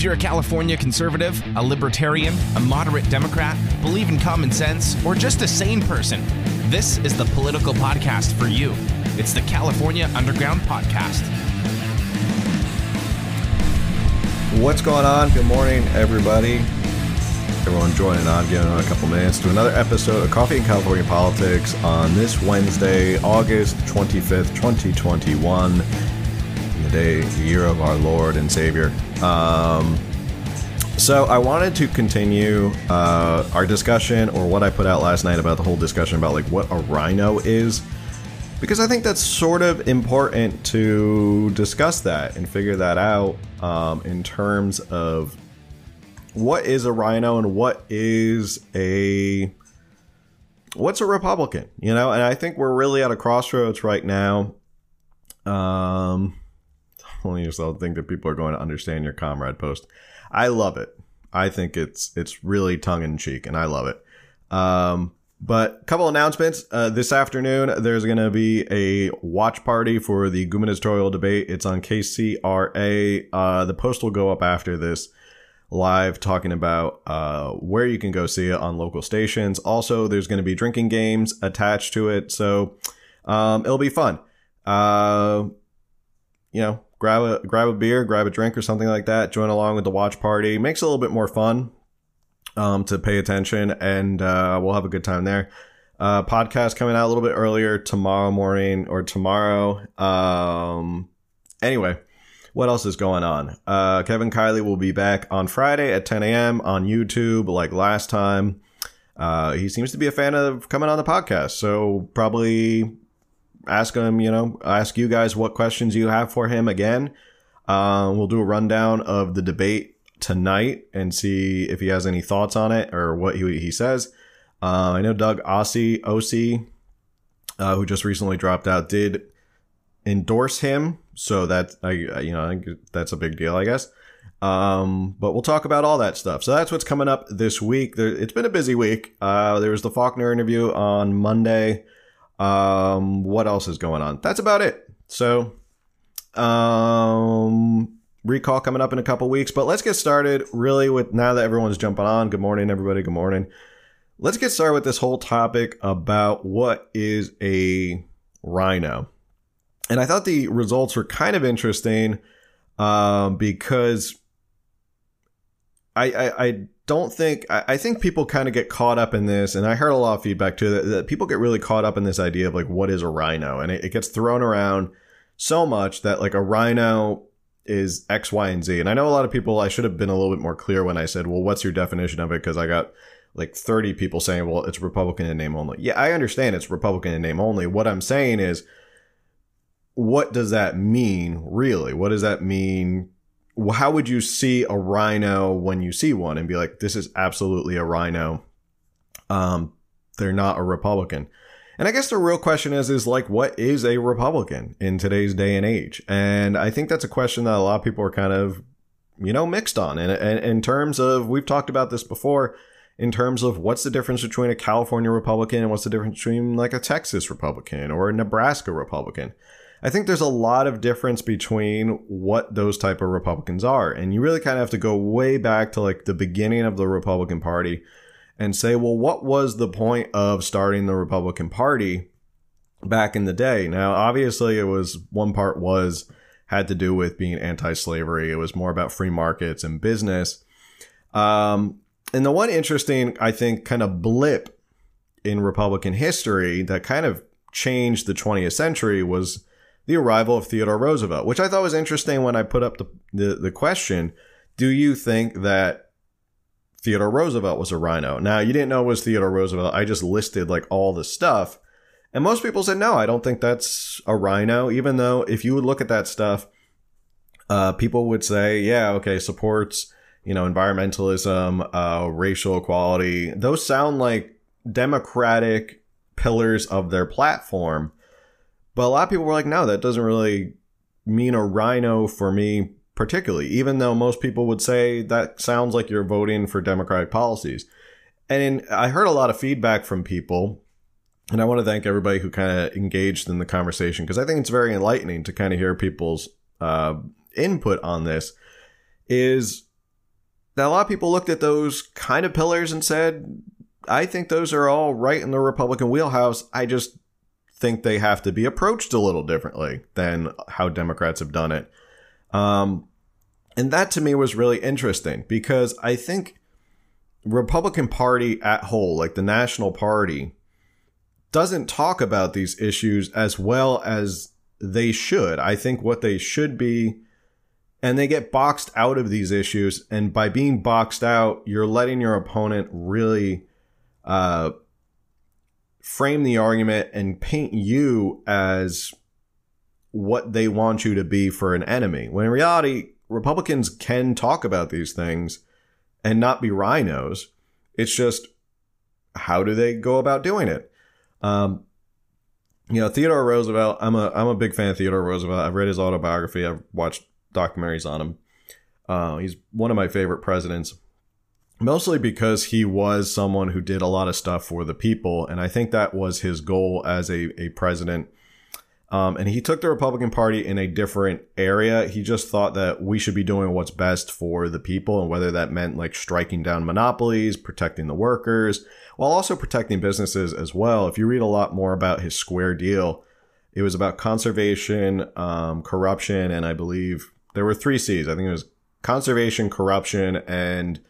If you're a California conservative, a libertarian, a moderate Democrat, believe in common sense, or just a sane person, this is the political podcast for you. It's the California Underground Podcast. What's going on? Good morning, everybody. Everyone joining on, giving on a couple minutes to another episode of Coffee and California Politics on this Wednesday, August 25th, 2021, the day, the year of our Lord and Savior. Um, so I wanted to continue uh, our discussion, or what I put out last night about the whole discussion about like what a rhino is, because I think that's sort of important to discuss that and figure that out um, in terms of what is a rhino and what is a what's a Republican, you know? And I think we're really at a crossroads right now. Um, only yourself think that people are going to understand your comrade post. I love it. I think it's it's really tongue in cheek, and I love it. Um, but a couple announcements uh, this afternoon. There's going to be a watch party for the gubernatorial debate. It's on KCRA. Uh, the post will go up after this live talking about uh, where you can go see it on local stations. Also, there's going to be drinking games attached to it, so um, it'll be fun. Uh, you know, grab a grab a beer, grab a drink or something like that. Join along with the watch party. Makes it a little bit more fun um, to pay attention, and uh, we'll have a good time there. Uh, podcast coming out a little bit earlier tomorrow morning or tomorrow. Um, anyway, what else is going on? Uh, Kevin Kiley will be back on Friday at 10 a.m. on YouTube, like last time. Uh, he seems to be a fan of coming on the podcast, so probably ask him, you know, ask you guys what questions you have for him again. Uh, we'll do a rundown of the debate tonight and see if he has any thoughts on it or what he, he says. Uh, I know Doug Ose, OC, uh, who just recently dropped out, did endorse him. So that I, you know, I think that's a big deal, I guess. Um, but we'll talk about all that stuff. So that's what's coming up this week. There, it's been a busy week. Uh, there was the Faulconer interview on Monday. Um, what else is going on? That's about it. So, um, recall coming up in a couple weeks, but let's get started really with now that everyone's jumping on. Good morning, everybody. Good morning. Let's get started with this whole topic about what is a rhino. And I thought the results were kind of interesting um, because I, I, I don't think I, I think people kind of get caught up in this, and I heard a lot of feedback too that, that people get really caught up in this idea of like what is a rhino, and it, it gets thrown around so much that like a rhino is X, Y, and Z. And I know a lot of people. I should have been a little bit more clear when I said, "Well, what's your definition of it?" Because I got like 30 people saying, "Well, it's Republican in name only." Yeah, I understand it's Republican in name only. What I'm saying is, what does that mean, really? What does that mean? How would you see a rhino when you see one and be like, "This is absolutely a rhino"? Um, they're not a Republican. And I guess the real question is, is like, what is a Republican in today's day and age? And I think that's a question that a lot of people are kind of, you know, mixed on. And in terms of, we've talked about this before, in terms of what's the difference between a California Republican and what's the difference between like a Texas Republican or a Nebraska Republican. I think there's a lot of difference between what those type of Republicans are. And you really kind of have to go way back to like the beginning of the Republican Party and say, well, what was the point of starting the Republican Party back in the day? Now, obviously, it was one part was had to do with being anti-slavery. It was more about free markets and business. Um, and the one interesting, I think, kind of blip in Republican history that kind of changed the 20th century was the arrival of Theodore Roosevelt, which I thought was interesting when I put up the, the, the question, do you think that Theodore Roosevelt was a rhino. Now, you didn't know it was Theodore Roosevelt. I just listed like all the stuff. And most people said, no, I don't think that's a rhino, even though if you would look at that stuff, uh, people would say, yeah, okay, supports, you know, environmentalism, uh, racial equality. Those sound like democratic pillars of their platform. But a lot of people were like, no, that doesn't really mean a rhino for me particularly, even though most people would say that sounds like you're voting for Democratic policies. And I heard a lot of feedback from people, and I want to thank everybody who kind of engaged in the conversation because I think it's very enlightening to kind of hear people's uh, input on this. Is that a lot of people looked at those kind of pillars and said, I think those are all right in the Republican wheelhouse. I just think they have to be approached a little differently than how Democrats have done it. Um, and that to me was really interesting because I think Republican Party at whole, like the National Party, doesn't talk about these issues as well as they should. I think what they should be, and they get boxed out of these issues. And by being boxed out, you're letting your opponent really uh, frame the argument and paint you as what they want you to be for an enemy. When in reality, Republicans can talk about these things and not be rhinos. It's just how do they go about doing it? Um, you know, Theodore Roosevelt. I'm a I'm a big fan of Theodore Roosevelt. I've read his autobiography. I've watched documentaries on him. Uh, he's one of my favorite presidents, mostly because he was someone who did a lot of stuff for the people, and I think that was his goal as a a president um, and he took the Republican Party in a different area. He just thought that we should be doing what's best for the people, and whether that meant like striking down monopolies, protecting the workers, while also protecting businesses as well. If you read a lot more about his square deal, it was about conservation, um, corruption, and I believe there were three C's. I think it was conservation, corruption, and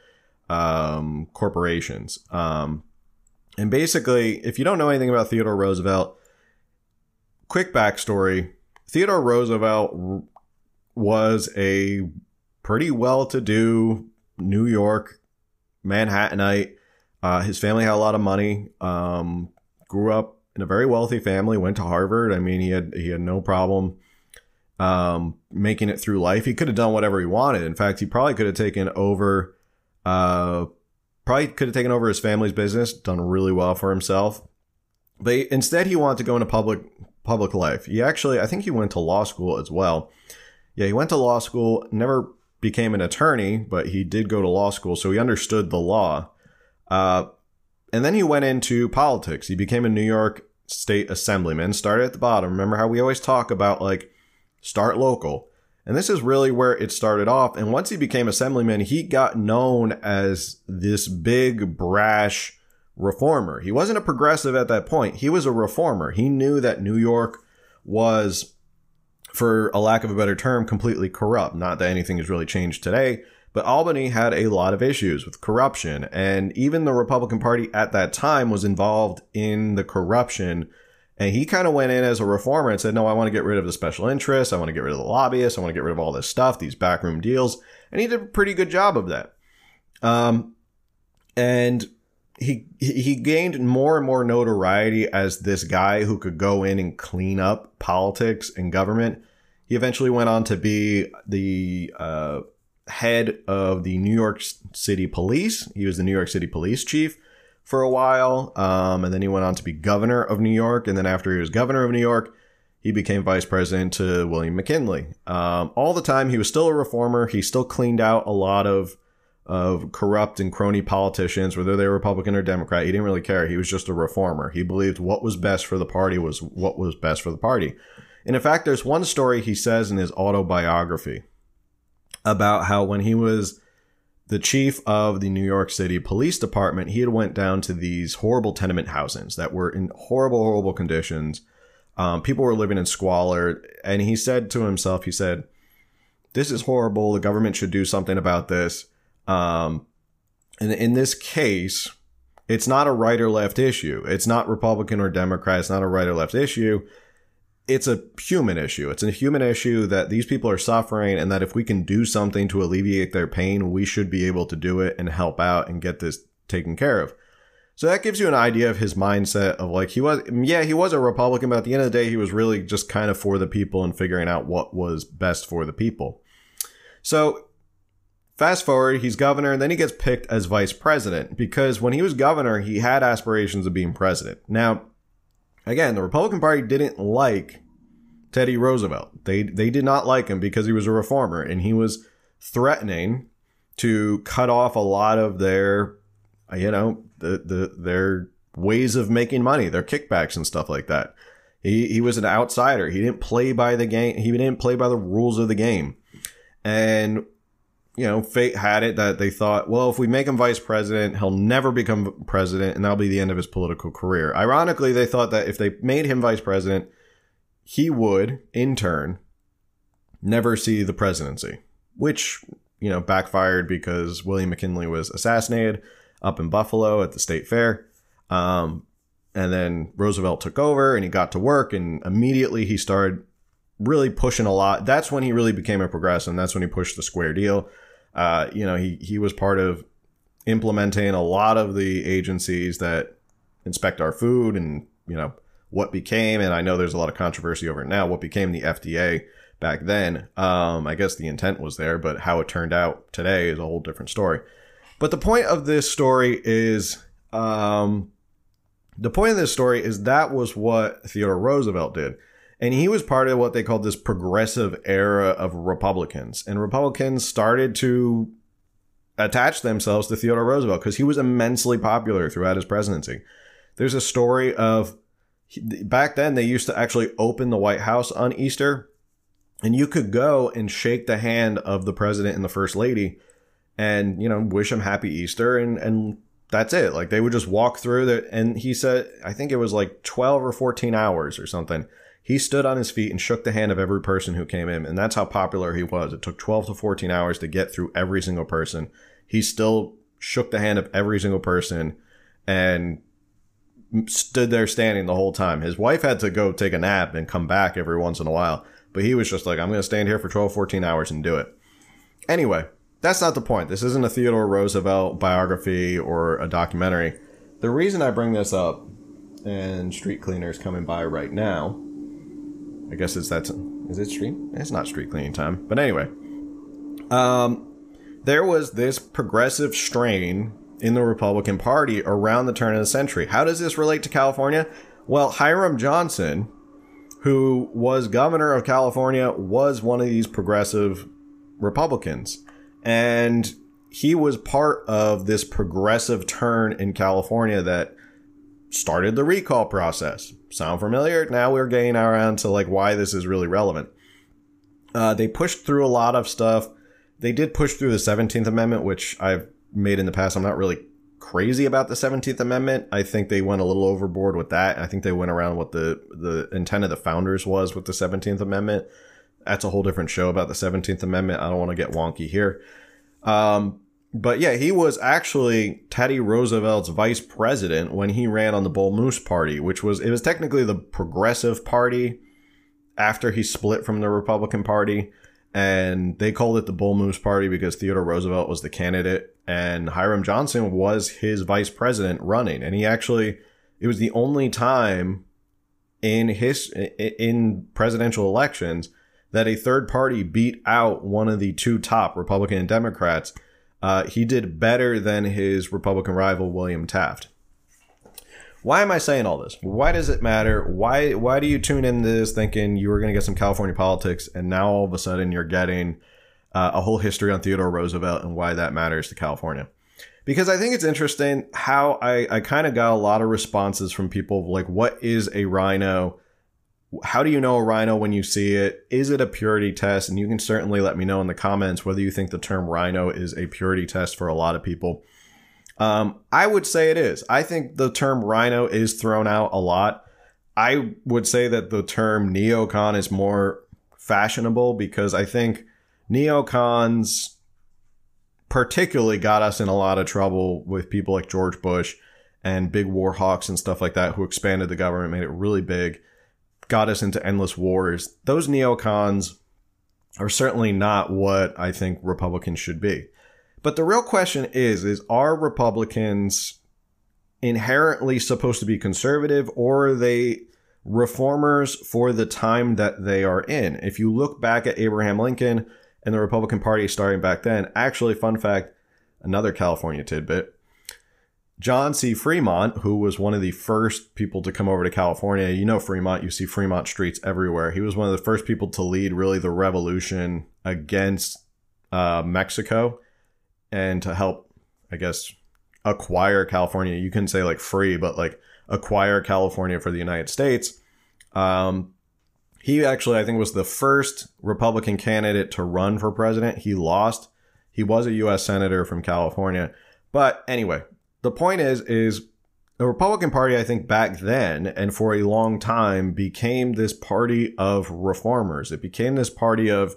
um, corporations. Um, and basically, if you don't know anything about Theodore Roosevelt, quick backstory Theodore Roosevelt was a pretty well to do New York Manhattanite. Uh, his family had a lot of money. Um, grew up in a very wealthy family. Went to Harvard. I mean, he had he had no problem um, making it through life. He could have done whatever he wanted. In fact, he probably could have taken over. Uh, probably could have taken over his family's business, done really well for himself. But instead, he wanted to go into public public life. He actually, I think he went to law school as well. Yeah, he went to law school, never became an attorney, but he did go to law school, so he understood the law. Uh, and then he went into politics. He became a New York state assemblyman, started at the bottom. Remember how we always talk about like start local. And this is really where it started off. And once he became assemblyman, he got known as this big, brash, reformer. He wasn't a progressive at that point. He was a reformer. He knew that New York was, for a lack of a better term, completely corrupt. Not that anything has really changed today, but Albany had a lot of issues with corruption. And even the Republican Party at that time was involved in the corruption. And he kind of went in as a reformer and said, No, I want to get rid of the special interests. I want to get rid of the lobbyists. I want to get rid of all this stuff, these backroom deals. And he did a pretty good job of that. Um, and he he gained more and more notoriety as this guy who could go in and clean up politics and government. He eventually went on to be the uh, head of the New York City Police. He was the New York City Police chief for a while, um, and then he went on to be governor of New York. And then after he was governor of New York, he became vice president to William McKinley. Um, all the time, he was still a reformer. He still cleaned out a lot of of corrupt and crony politicians, whether they were Republican or Democrat. He didn't really care. He was just a reformer. He believed what was best for the party was what was best for the party. And in fact, there's one story he says in his autobiography about how when he was the chief of the New York City Police Department, he had went down to these horrible tenement housings that were in horrible, horrible conditions. Um, people were living in squalor, and he said to himself, he said, "This is horrible. The government should do something about this." Um, and in this case, it's not a right or left issue. It's not Republican or Democrat. It's not a right or left issue. It's a human issue. It's a human issue that these people are suffering, and that if we can do something to alleviate their pain, we should be able to do it and help out and get this taken care of. So that gives you an idea of his mindset of like he was yeah, he was a Republican, but at the end of the day he was really just kind of for the people and figuring out what was best for the people. So Fast forward, he's governor, and then he gets picked as vice president because when he was governor, he had aspirations of being president. Now, again, the Republican Party didn't like Teddy Roosevelt. They they did not like him because he was a reformer and he was threatening to cut off a lot of their you know, the, the their ways of making money, their kickbacks and stuff like that. He he was an outsider. He didn't play by the game. He didn't play by the rules of the game. And you know, fate had it that they thought, well, if we make him vice president, he'll never become president, and that'll be the end of his political career. Ironically, they thought that if they made him vice president, he would, in turn, never see the presidency, which, you know, backfired because William McKinley was assassinated up in Buffalo at the state fair. Um, and then Roosevelt took over and he got to work, and immediately he started really pushing a lot. That's when he really became a progressive. And that's when he pushed the square deal. Uh, you know, he, he was part of implementing a lot of the agencies that inspect our food and, you know, what became, and I know there's a lot of controversy over it now, what became the FDA back then. Um, I guess the intent was there, but how it turned out today is a whole different story. But the point of this story is, um, the point of this story is that was what Theodore Roosevelt did. And he was part of what they called this progressive era of Republicans. And Republicans started to attach themselves to Theodore Roosevelt because he was immensely popular throughout his presidency. There's a story of back then they used to actually open the White House on Easter and you could go and shake the hand of the president and the first lady and you know wish them happy Easter and and that's it. Like they would just walk through that, And he said, I think it was like 12 or 14 hours or something. He stood on his feet and shook the hand of every person who came in. And that's how popular he was. It took 12 to 14 hours to get through every single person. He still shook the hand of every single person and stood there standing the whole time. His wife had to go take a nap and come back every once in a while. But he was just like, I'm going to stand here for 12, 14 hours and do it. Anyway, that's not the point. This isn't a Theodore Roosevelt biography or a documentary. The reason I bring this up, and street cleaners coming by right now. I guess it's that. Is is it street? It's not street cleaning time. But anyway, um, there was this progressive strain in the Republican Party around the turn of the century. How does this relate to California? Well, Hiram Johnson, who was governor of California, was one of these progressive Republicans. And he was part of this progressive turn in California that started the recall process. Sound familiar? Now we're getting around to like why this is really relevant. Uh, they pushed through a lot of stuff. They did push through the 17th Amendment, which I've made in the past. I'm not really crazy about the 17th Amendment. I think they went a little overboard with that. I think they went around what the, the intent of the founders was with the 17th Amendment that's a whole different show about the 17th Amendment. I don't want to get wonky here. Um, but yeah, he was actually Teddy Roosevelt's vice president when he ran on the Bull Moose Party, which was it was technically the Progressive Party after he split from the Republican Party, and they called it the Bull Moose Party because Theodore Roosevelt was the candidate and Hiram Johnson was his vice president running, and he actually it was the only time in his in presidential elections that a third party beat out one of the two top Republican and Democrats. Uh, he did better than his Republican rival William Taft. Why am I saying all this? Why does it matter? Why why do you tune in this thinking you were going to get some California politics, and now all of a sudden you're getting uh, a whole history on Theodore Roosevelt and why that matters to California? Because I think it's interesting how I, I kind of got a lot of responses from people like, what is a rhino? how do you know a rhino when you see it? Is it a purity test? And you can certainly let me know in the comments whether you think the term rhino is a purity test for a lot of people. Um, I would say it is. I think the term rhino is thrown out a lot. I would say that the term neocon is more fashionable because I think neocons particularly got us in a lot of trouble with people like George Bush and big war hawks and stuff like that who expanded the government, made it really big got us into endless wars. Those neocons are certainly not what I think Republicans should be. But the real question is is are Republicans inherently supposed to be conservative or are they reformers for the time that they are in? If you look back at Abraham Lincoln and the Republican Party starting back then, actually fun fact, another California tidbit, John C. Fremont, who was one of the first people to come over to California, you know Fremont, you see Fremont streets everywhere. He was one of the first people to lead really the revolution against uh, Mexico and to help, I guess, acquire California. You can say like free, but like acquire California for the United States. Um, he actually, I think, was the first Republican candidate to run for president. He lost He was a U.S. senator from California. But anyway, the point is, is the Republican Party, I think back then and for a long time became this party of reformers. It became this party of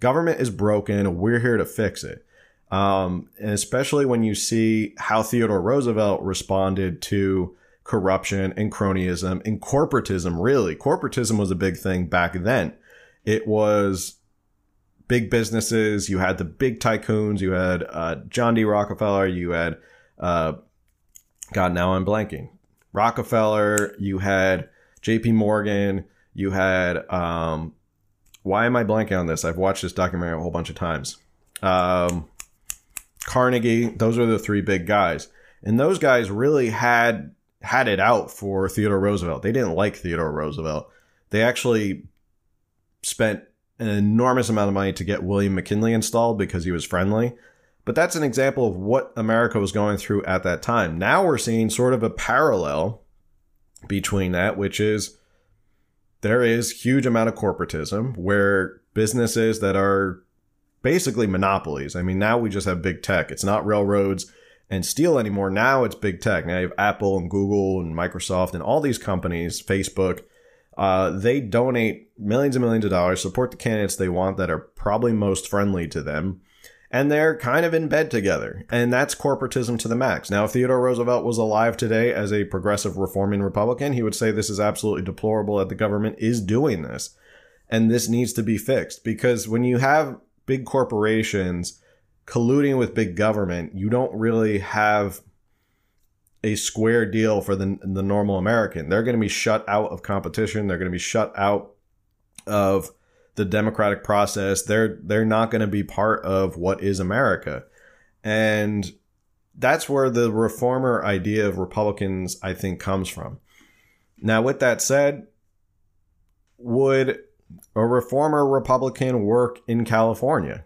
government is broken. We're here to fix it. Um, and especially when you see how Theodore Roosevelt responded to corruption and cronyism and corporatism, really. Corporatism was a big thing back then. It was big businesses. You had the big tycoons. You had uh, John D. Rockefeller. You had, uh, God, now I'm blanking. Rockefeller. You had J.P. Morgan. You had, um, why am I blanking on this? I've watched this documentary a whole bunch of times. Um, Carnegie, those are the three big guys. And those guys really had had it out for Theodore Roosevelt. They didn't like Theodore Roosevelt. They actually spent an enormous amount of money to get William McKinley installed because he was friendly. But that's an example of what America was going through at that time. Now we're seeing sort of a parallel between that, which is there is huge amount of corporatism where businesses that are basically monopolies. I mean, now we just have big tech. It's not railroads and steel anymore. Now it's big tech. Now you have Apple and Google and Microsoft and all these companies, Facebook. Uh, they donate millions and millions of dollars, support the candidates they want that are probably most friendly to them. And they're kind of in bed together. And that's corporatism to the max. Now, if Theodore Roosevelt was alive today as a progressive reforming Republican, he would say this is absolutely deplorable that the government is doing this. And this needs to be fixed because when you have big corporations colluding with big government, you don't really have a square deal for the the normal American. They're going to be shut out of competition. They're going to be shut out of the democratic process. They're they're not going to be part of what is America. And that's where the reformer idea of Republicans I think comes from. Now with that said, would a reformer Republican work in California?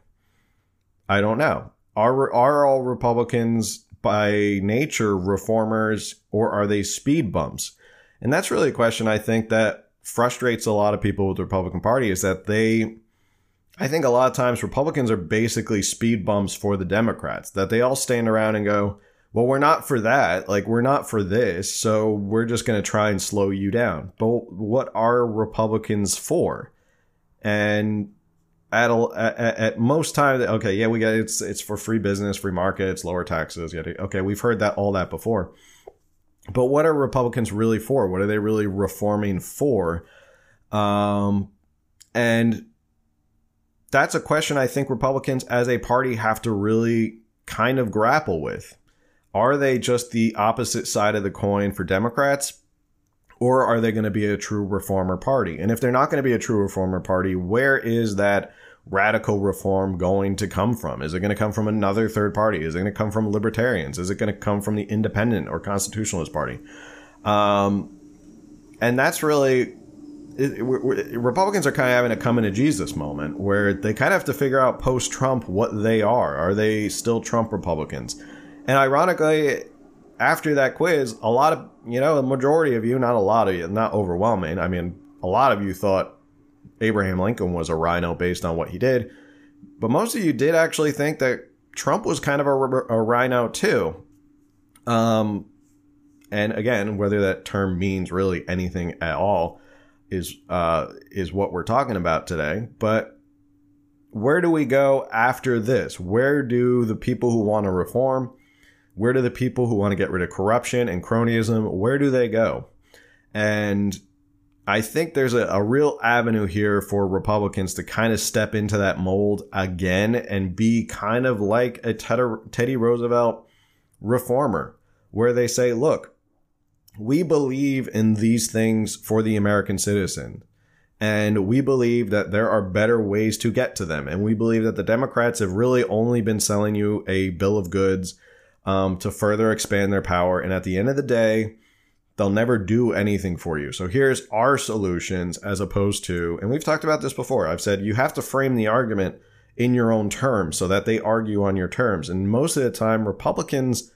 I don't know. Are are all Republicans by nature reformers or are they speed bumps? And that's really a question I think that frustrates a lot of people with the Republican Party is that they I think a lot of times Republicans are basically speed bumps for the Democrats, that they all stand around and go, well, we're not for that. Like, we're not for this. So we're just going to try and slow you down. But what are Republicans for? And at, at, at most times, okay, yeah, we got it's it's for free business, free markets, lower taxes. Yeah, okay, we've heard that all that before. But what are Republicans really for? What are they really reforming for? Um, and that's a question I think Republicans as a party have to really kind of grapple with. Are they just the opposite side of the coin for Democrats? Or are they going to be a true reformer party? And if they're not going to be a true reformer party, where is that radical reform going to come from? Is it going to come from another third party? Is it going to come from libertarians? Is it going to come from the independent or constitutionalist party? Um, and that's really it, it, Republicans are kind of having a coming to Jesus moment where they kind of have to figure out post Trump what they are. Are they still Trump Republicans? And ironically, after that quiz, a lot of, you know, the majority of you, not a lot of you, not overwhelming. I mean, a lot of you thought Abraham Lincoln was a rhino based on what he did. But most of you did actually think that Trump was kind of a, a RINO too. Um, and again, whether that term means really anything at all is uh, is what we're talking about today. But where do we go after this? Where do the people who want to reform? Where do the people who want to get rid of corruption and cronyism? Where do they go? And I think there's a, a, real avenue here for Republicans to kind of step into that mold again and be kind of like a Teddy Roosevelt reformer, where they say, look, we believe in these things for the American citizen. And we believe that there are better ways to get to them. And we believe that the Democrats have really only been selling you a bill of goods um, to further expand their power. And at the end of the day, they'll never do anything for you. So here's our solutions as opposed to, and we've talked about this before. I've said you have to frame the argument in your own terms so that they argue on your terms. And most of the time, Republicans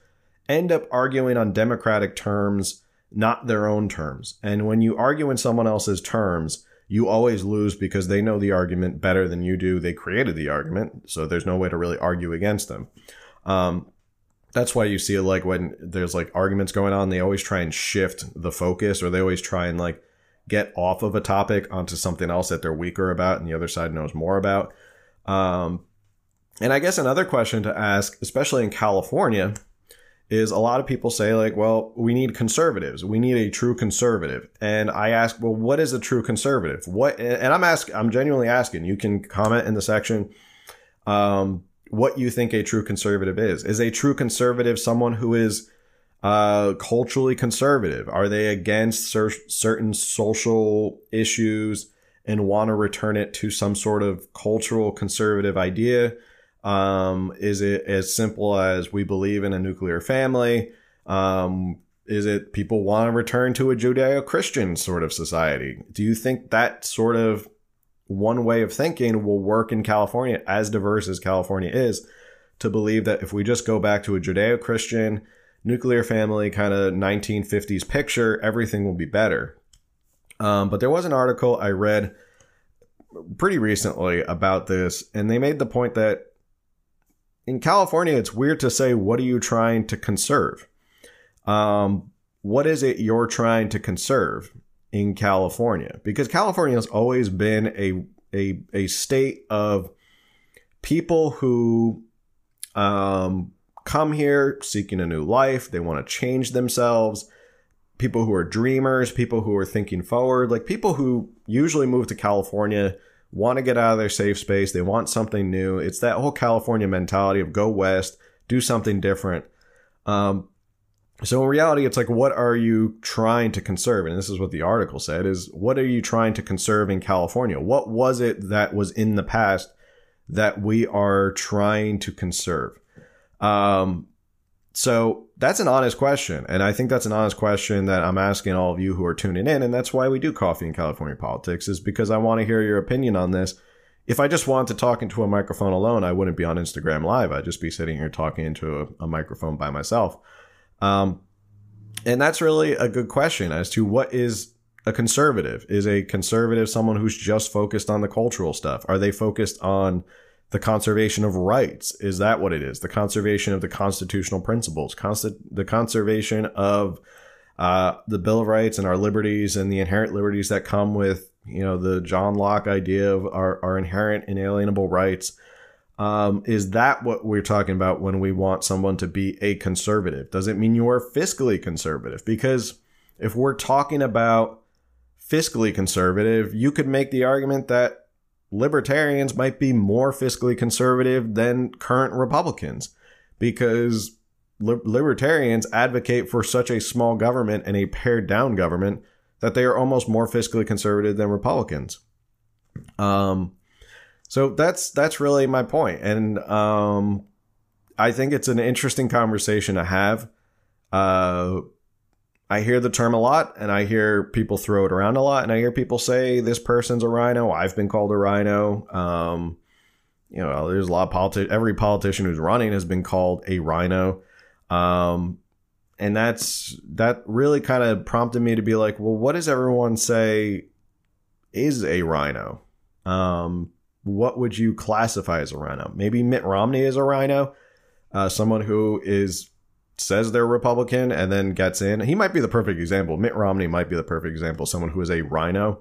end up arguing on Democratic terms, not their own terms. And when you argue in someone else's terms, you always lose because they know the argument better than you do. They created the argument, so there's no way to really argue against them. Um, that's why you see it like when there's like arguments going on, they always try and shift the focus, or they always try and like get off of a topic onto something else that they're weaker about and the other side knows more about. Um, and I guess another question to ask, especially in California, is a lot of people say like, well, we need conservatives. We need a true conservative. And I ask, well, what is a true conservative? What? And I'm asking, I'm genuinely asking. You can comment in the section. Um, what you think a true conservative is. Is a true conservative someone who is uh, culturally conservative? Are they against cer- certain social issues and want to return it to some sort of cultural conservative idea? Um, is it as simple as we believe in a nuclear family? Um, is it people want to return to a Judeo Christian sort of society? Do you think that sort of one way of thinking will work in California, as diverse as California is, to believe that if we just go back to a Judeo Christian nuclear family kind of 1950s picture, everything will be better? Um, but there was an article I read pretty recently about this, and they made the point that in California, it's weird to say, what are you trying to conserve? Um, what is it you're trying to conserve in California? Because California has always been a, a, a state of people who um, come here seeking a new life. They want to change themselves. People who are dreamers, people who are thinking forward, like people who usually move to California want to get out of their safe space. They want something new. It's that whole California mentality of go west, do something different. Um, so in reality, it's like, what are you trying to conserve? And this is what the article said: is what are you trying to conserve in California? What was it that was in the past that we are trying to conserve? Um, so that's an honest question. And I think that's an honest question that I'm asking all of you who are tuning in. And that's why we do Coffee in California Politics, is because I want to hear your opinion on this. If I just wanted to talk into a microphone alone, I wouldn't be on Instagram Live. I'd just be sitting here talking into a, a microphone by myself. Um, and that's really a good question as to what is a conservative? Is a conservative someone who's just focused on the cultural stuff? Are they focused on the conservation of rights. Is that what it is? The conservation of the constitutional principles, consti- the conservation of uh, the Bill of Rights and our liberties and the inherent liberties that come with, you know, the John Locke idea of our, our inherent inalienable rights. Um, is that what we're talking about when we want someone to be a conservative? Does it mean you are fiscally conservative? Because if we're talking about fiscally conservative, you could make the argument that libertarians might be more fiscally conservative than current Republicans because li- libertarians advocate for such a small government and a pared down government that they are almost more fiscally conservative than Republicans. Um, so that's that's really my point, and um, I think it's an interesting conversation to have. Uh, I hear the term a lot and I hear people throw it around a lot and I hear people say this person's a rhino. I've been called a rhino. Um, you know, there's a lot of politics. Every politician who's running has been called a rhino. Um, and that's that really kind of prompted me to be like, well, what does everyone say is a rhino? Um, what would you classify as a rhino? Maybe Mitt Romney is a rhino, uh, someone who is says they're Republican and then gets in. He might be the perfect example. Mitt Romney might be the perfect example. Someone who is a rhino,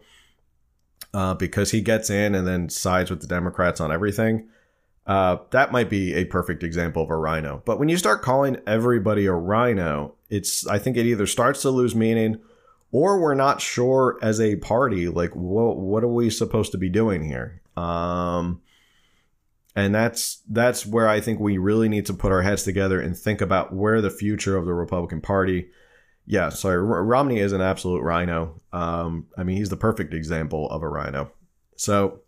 uh, because he gets in and then sides with the Democrats on everything. Uh, that might be a perfect example of a rhino. But when you start calling everybody a rhino, it's I think it either starts to lose meaning or we're not sure as a party like what what are we supposed to be doing here. Um, and that's that's where I think we really need to put our heads together and think about where the future of the Republican Party. Yeah, sorry, Romney is an absolute rhino. Um, I mean, he's the perfect example of a rhino. So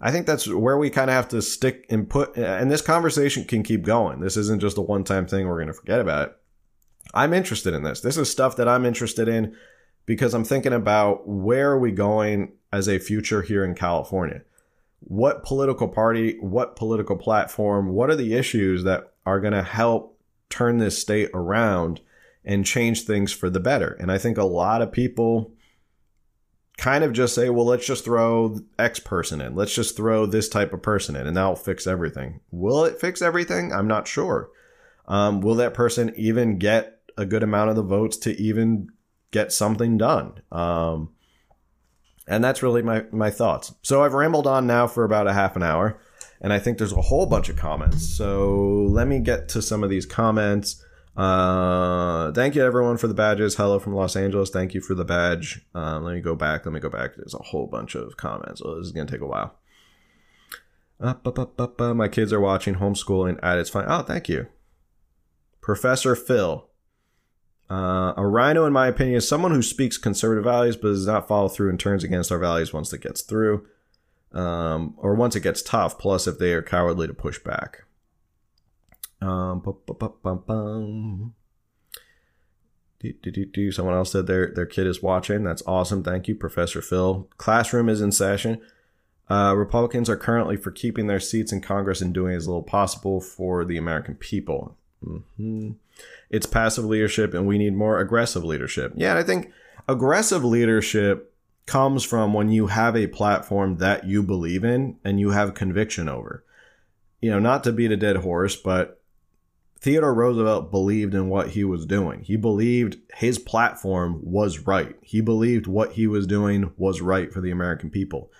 I think that's where we kind of have to stick and put. And this conversation can keep going. This isn't just a one-time thing. We're going to forget about it. I'm interested in this. This is stuff that I'm interested in because I'm thinking about where are we going as a future here in California what political party, what political platform, what are the issues that are going to help turn this state around and change things for the better. And I think a lot of people kind of just say, well, let's just throw X person in. Let's just throw this type of person in, and that'll fix everything. Will it fix everything? I'm not sure. Um, will that person even get a good amount of the votes to even get something done? Um, and that's really my, my thoughts. So I've rambled on now for about a half an hour, and I think there's a whole bunch of comments. So let me get to some of these comments. Uh, thank you everyone for the badges. Hello from Los Angeles. Thank you for the badge. Um, let me go back. Let me go back. There's a whole bunch of comments. So this is gonna take a while. Up. My kids are watching homeschooling at its fine. Oh, thank you, Professor Phil. Uh, a rhino, in my opinion, is someone who speaks conservative values but does not follow through and turns against our values once it gets through, um, or once it gets tough. Plus, if they are cowardly to push back. Um. Someone else said their their kid is watching. That's awesome. Thank you, Professor Phil. Classroom is in session. Uh, Republicans are currently for keeping their seats in Congress and doing as little possible for the American people. Mm-hmm. It's passive leadership, and we need more aggressive leadership. Yeah, I think aggressive leadership comes from when you have a platform that you believe in and you have conviction over. You know, not to beat a dead horse, but Theodore Roosevelt believed in what he was doing. He believed his platform was right. He believed what he was doing was right for the American people.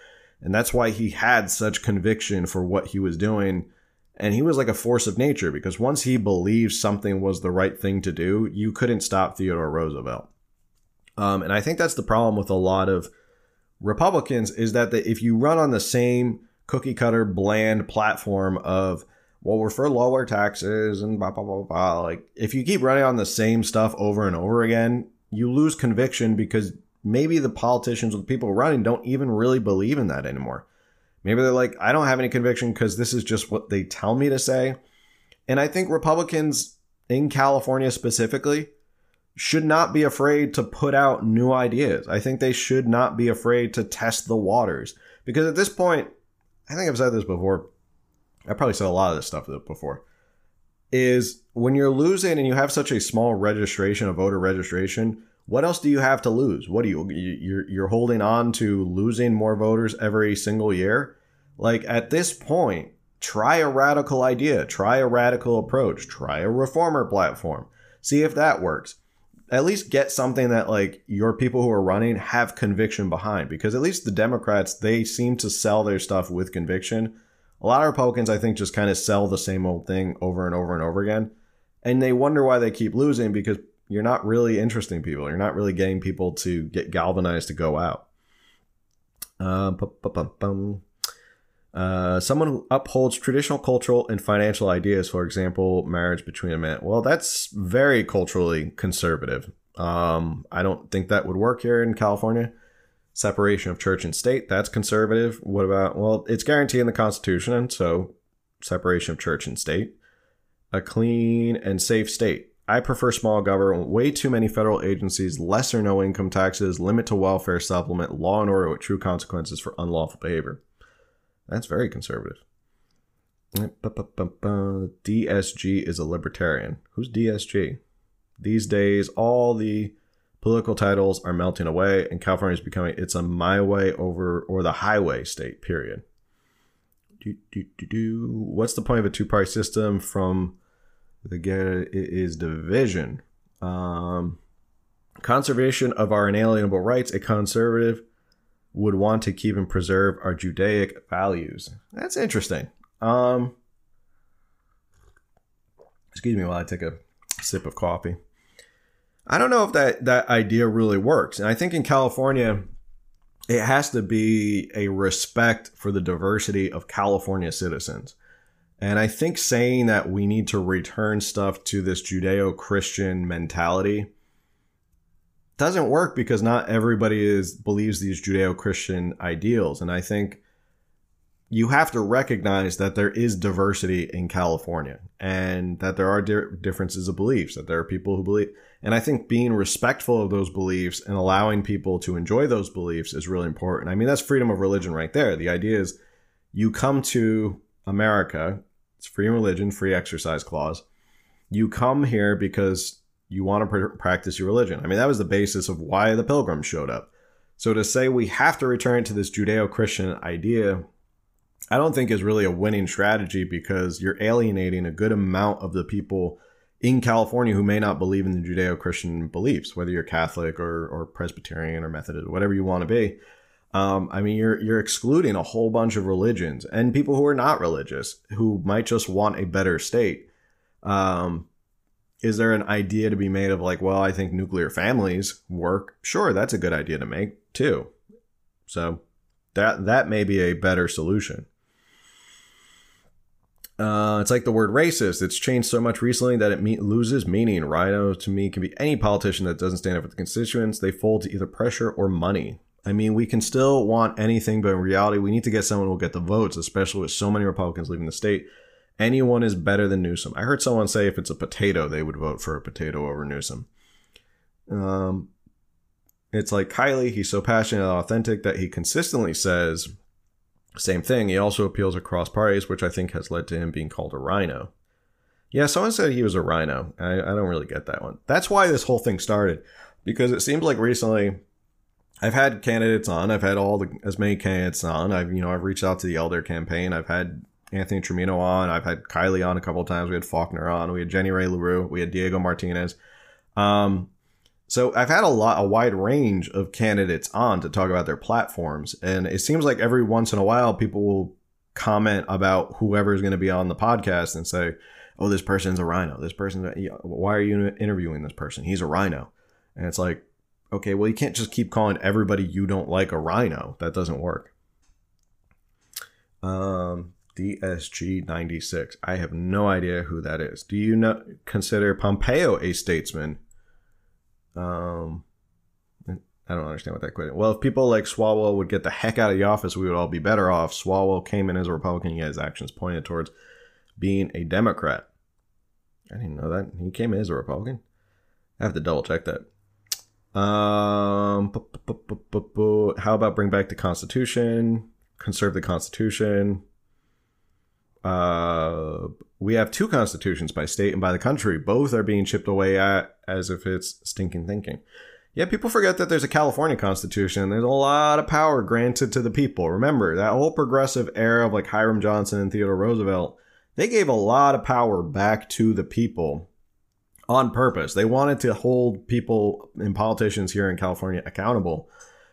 And that's why he had such conviction for what he was doing. And he was like a force of nature because once he believed something was the right thing to do, you couldn't stop Theodore Roosevelt. Um, and I think that's the problem with a lot of Republicans is that the, if you run on the same cookie cutter bland platform of well, we're for lower taxes and blah, blah, blah, blah. Like, if you keep running on the same stuff over and over again, you lose conviction because maybe the politicians or the people running don't even really believe in that anymore. Maybe they're like, I don't have any conviction because this is just what they tell me to say. And I think Republicans in California specifically should not be afraid to put out new ideas. I think they should not be afraid to test the waters because at this point, I think I've said this before I probably said a lot of this stuff before, is when you're losing and you have such a small registration, a voter registration, what else do you have to lose? What do you you're you're holding on to losing more voters every single year? Like at this point, try a radical idea, try a radical approach, try a reformer platform. See if that works. At least get something that like your people who are running have conviction behind because at least the Democrats they seem to sell their stuff with conviction a lot of Republicans, I think, just kind of sell the same old thing over and over and over again. And they wonder why they keep losing because you're not really interesting people. You're not really getting people to get galvanized to go out. Uh, uh, someone who upholds traditional cultural and financial ideas, for example, marriage between a man. Well, that's very culturally conservative. Um, I don't think that would work here in California separation of church and state. That's conservative. What about, well, it's guaranteed in the Constitution, and so separation of church and state. A clean and safe state. I prefer small government, way too many federal agencies, less or no income taxes, limit to welfare supplement, law and order with true consequences for unlawful behavior. That's very conservative. DSG is a libertarian. Who's DSG? These days, all the Political titles are melting away, and California is becoming it's a my way over or the highway state. Period. Do, do, do, do. What's the point of a two party system? From the get is division. Um, conservation of our inalienable rights. A conservative would want to keep and preserve our Judaic values. That's interesting. Um, excuse me while I take a sip of coffee. I don't know if that that idea really works. And I think in California, it has to be a respect for the diversity of California citizens. And I think saying that we need to return stuff to this Judeo Christian mentality doesn't work because not everybody is believes these Judeo Christian ideals. And I think you have to recognize that there is diversity in California and that there are di- differences of beliefs, that there are people who believe. And I think being respectful of those beliefs and allowing people to enjoy those beliefs is really important. I mean, that's freedom of religion right there. The idea is you come to America, it's free religion, free exercise clause. You come here because you want to pr- practice your religion. I mean, that was the basis of why the pilgrims showed up. So to say we have to return to this Judeo Christian idea, I don't think is really a winning strategy because you're alienating a good amount of the people in California who may not believe in the Judeo Christian beliefs, whether you're Catholic or, or Presbyterian or Methodist, whatever you want to be. Um, I mean, you're you're excluding a whole bunch of religions and people who are not religious who might just want a better state. Um, is there an idea to be made of like, well, I think nuclear families work? Sure, that's a good idea to make too. So that that may be a better solution. Uh, it's like the word racist. It's changed so much recently that it me- loses meaning. RINO to me can be any politician that doesn't stand up for the constituents. They fold to either pressure or money. I mean, we can still want anything, but in reality, we need to get someone who will get the votes, especially with so many Republicans leaving the state. Anyone is better than Newsom. I heard someone say if it's a potato, they would vote for a potato over Newsom. Um, it's like Kiley, he's so passionate and authentic that he consistently says same thing. He also appeals across parties, which I think has led to him being called a RINO. Yeah, someone said he was a RINO. I, I don't really get that one. That's why this whole thing started, because it seems like recently I've had candidates on. I've had all the as many candidates on. I've you know I've reached out to the Elder campaign. I've had Anthony Trimino on. I've had Kiley on a couple of times. We had Faulconer on. We had Jenny Rae Le Roux. We had Diego Martinez. Um, so I've had a lot, a wide range of candidates on to talk about their platforms, and it seems like every once in a while people will comment about whoever is going to be on the podcast and say, "Oh, this person's a RINO. This person, why are you interviewing this person? He's a RINO." And it's like, okay, well, you can't just keep calling everybody you don't like a RINO. That doesn't work. Um, DSG 96. I have no idea who that is. Do you consider Pompeo a statesman? Um, I don't understand what that question. Well, if people like Swalwell would get the heck out of the office, we would all be better off. Swalwell came in as a Republican, yet his actions pointed towards being a Democrat. I didn't know that. He came in as a Republican. I have to double check that. Um, how about bring back the Constitution, conserve the Constitution? Uh, we have two constitutions by state and by the country. Both are being chipped away at as if it's stinking thinking. Yeah, people forget that there's a California constitution. There's a lot of power granted to the people. Remember, that whole progressive era of like Hiram Johnson and Theodore Roosevelt, they gave a lot of power back to the people on purpose. They wanted to hold people and politicians here in California accountable,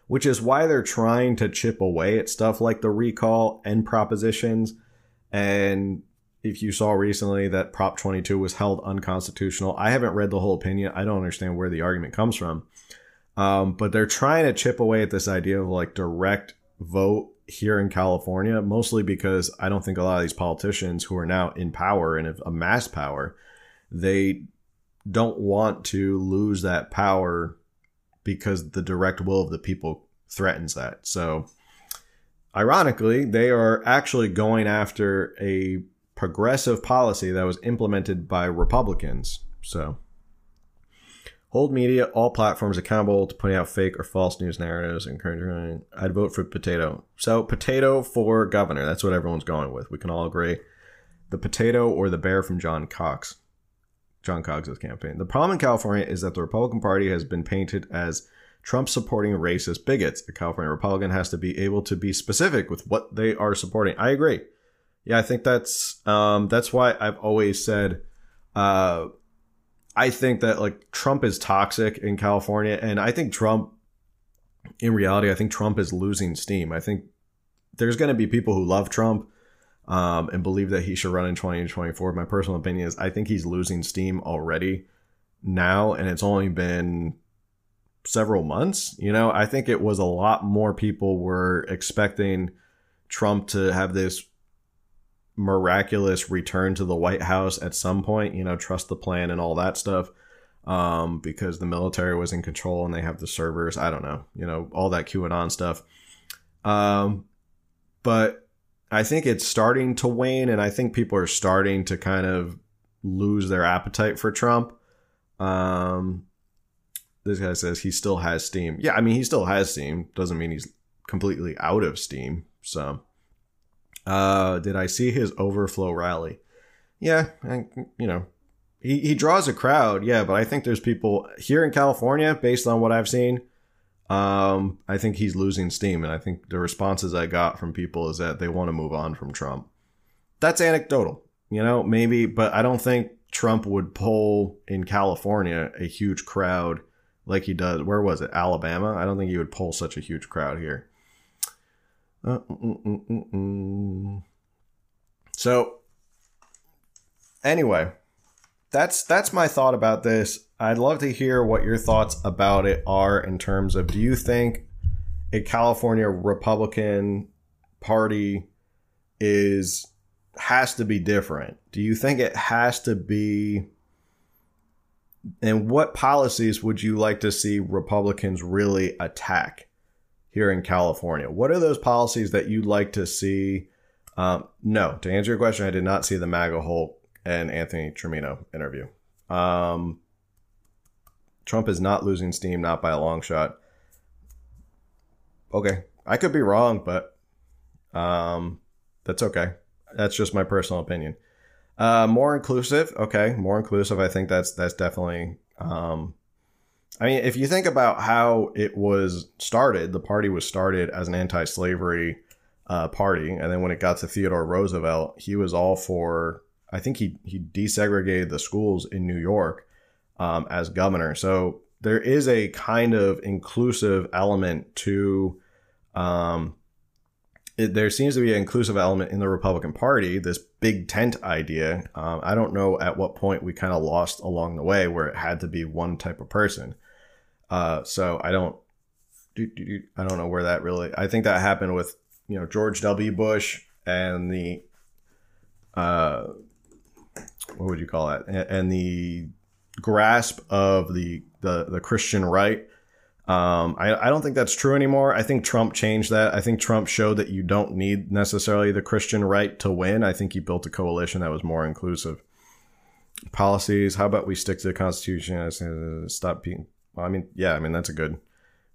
which is why they're trying to chip away at stuff like the recall and propositions and if you saw recently that Prop 22 was held unconstitutional, I haven't read the whole opinion. I don't understand where the argument comes from. Um, but they're trying to chip away at this idea of like direct vote here in California, mostly because I don't think a lot of these politicians who are now in power and have amassed power, they don't want to lose that power because the direct will of the people threatens that. So Ironically, they are actually going after a progressive policy that was implemented by Republicans. So, hold media, all platforms accountable to putting out fake or false news narratives. Encouraging, I'd vote for potato. So, potato for governor. That's what everyone's going with. We can all agree. The potato or the bear from John Cox. John Cox's campaign. The problem in California is that the Republican Party has been painted as Trump supporting racist bigots. A California Republican has to be able to be specific with what they are supporting. I agree. Yeah, I think that's um, that's why I've always said uh, I think that like Trump is toxic in California, and I think Trump, in reality, I think Trump is losing steam. I think there's going to be people who love Trump um, and believe that he should run in 2024. My personal opinion is I think he's losing steam already now, and it's only been several months. You know, I think it was a lot more people were expecting Trump to have this miraculous return to the White House at some point, you know, trust the plan and all that stuff. Um, because the military was in control and they have the servers. I don't know, you know, all that QAnon stuff. Um, but I think it's starting to wane, and I think people are starting to kind of lose their appetite for Trump. Um, this guy says he still has Steam. Yeah, I mean he still has Steam. Doesn't mean he's completely out of Steam. So, uh, did I see his overflow rally? Yeah, I, you know, he he draws a crowd. Yeah, but I think there's people here in California, based on what I've seen. Um, I think he's losing steam, and I think the responses I got from people is that they want to move on from Trump. That's anecdotal, you know, maybe, but I don't think Trump would pull in California a huge crowd like he does. Where was it? Alabama? I don't think he would pull such a huge crowd here. Uh, mm, mm, mm, so, anyway, that's that's my thought about this. I'd love to hear what your thoughts about it are in terms of do you think a California Republican Party is has to be different? Do you think it has to be and what policies would you like to see Republicans really attack here in California? What are those policies that you'd like to see? Um, no, to answer your question, I did not see the MAGA Hulk and Anthony Trimino interview. Um, Trump is not losing steam, not by a long shot. Okay, I could be wrong, but um, that's okay. That's just my personal opinion. Uh, more inclusive, okay, more inclusive. I think that's that's definitely. Um, I mean, if you think about how it was started, the party was started as an anti-slavery uh, party, and then when it got to Theodore Roosevelt, he was all for I think he he desegregated the schools in New York um, as governor. So there is a kind of inclusive element to. Um, it, there seems to be an inclusive element in the Republican Party. This big tent idea. Um, I don't know at what point we kind of lost along the way where it had to be one type of person. Uh, so I don't. I don't know where that really. I think that happened with you know George W. Bush and the uh, what would you call it? And, the grasp of the the, the Christian right. Um, I, I don't think that's true anymore. I think Trump changed that. I think Trump showed that you don't need necessarily the Christian right to win. I think he built a coalition that was more inclusive. Policies. How about we stick to the Constitution? And stop being. Well, I mean, yeah. I mean that's a good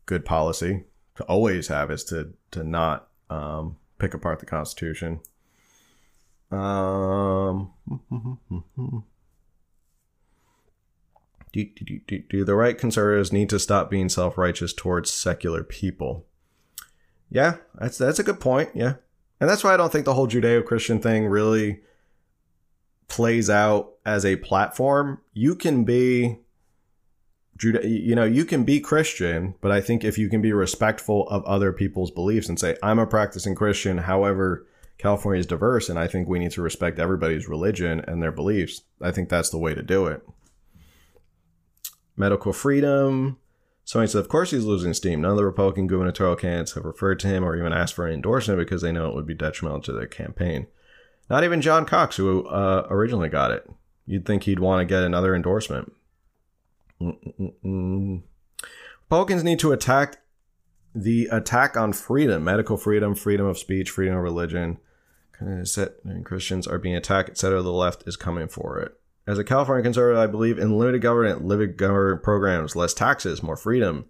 good policy to always have is to to not um, pick apart the Constitution. Um, do, do, do, do the right conservatives need to stop being self righteous towards secular people? Yeah, that's that's a good point. Yeah, and that's why I don't think the whole Judeo Christian thing really plays out as a platform. You can be Judah, you know, you can be Christian, but I think if you can be respectful of other people's beliefs and say, I'm a practicing Christian, however, California is diverse, and I think we need to respect everybody's religion and their beliefs. I think that's the way to do it. Medical freedom. Somebody said, of course he's losing steam. None of the Republican gubernatorial candidates have referred to him or even asked for an endorsement because they know it would be detrimental to their campaign. Not even John Cox, who uh, originally got it. You'd think he'd want to get another endorsement. Mm-mm-mm. Republicans need to attack the attack on freedom, medical freedom, freedom of speech, freedom of religion, and Christians are being attacked, etc. The left is coming for it. As a California conservative, I believe in limited government, limited government programs, less taxes, more freedom,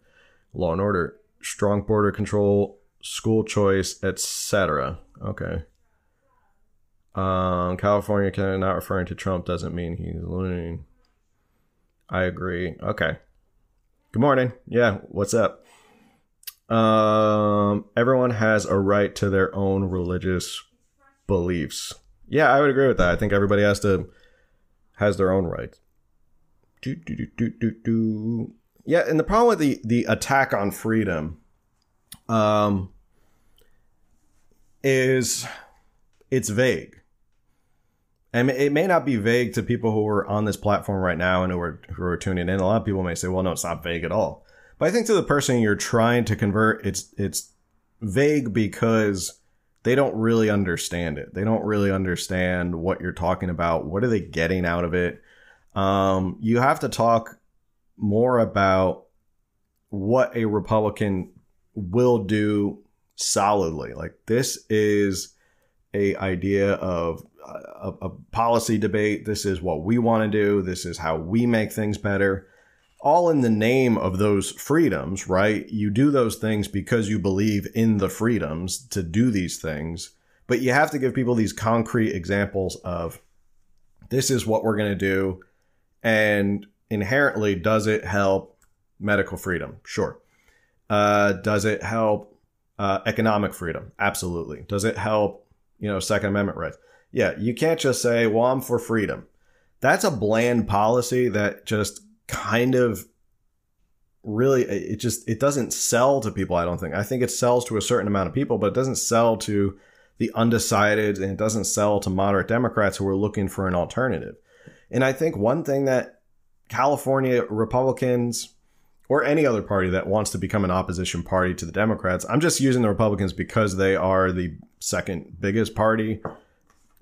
law and order, strong border control, school choice, etc. Okay. Um, California not referring to Trump doesn't mean he's losing. I agree. Okay. Good morning. Yeah, what's up? Um, everyone has a right to their own religious beliefs. Yeah, I would agree with that. I think everybody has to has their own rights. Do, do, do, do, do, do. Yeah, and the problem with the the attack on freedom um is it's vague. And it may not be vague to people who are on this platform right now and who are who are tuning in. A lot of people may say, "Well, no, it's not vague at all." But I think to the person you're trying to convert, it's it's vague because they don't really understand it. They don't really understand what you're talking about. What are they getting out of it? Um, you have to talk more about what a Republican will do solidly. Like this is a idea of a, a policy debate. This is what we want to do. This is how we make things better all in the name of those freedoms, right? You do those things because you believe in the freedoms to do these things, but you have to give people these concrete examples of this is what we're going to do. And inherently, does it help medical freedom? Sure. Uh, does it help uh, economic freedom? Absolutely. Does it help, you know, Second Amendment rights? Yeah, you can't just say, well, I'm for freedom. That's a bland policy that just kind of really it just it doesn't sell to people i don't think. I think it sells to a certain amount of people but it doesn't sell to the undecided and it doesn't sell to moderate democrats who are looking for an alternative. And i think one thing that california republicans or any other party that wants to become an opposition party to the democrats i'm just using the republicans because they are the second biggest party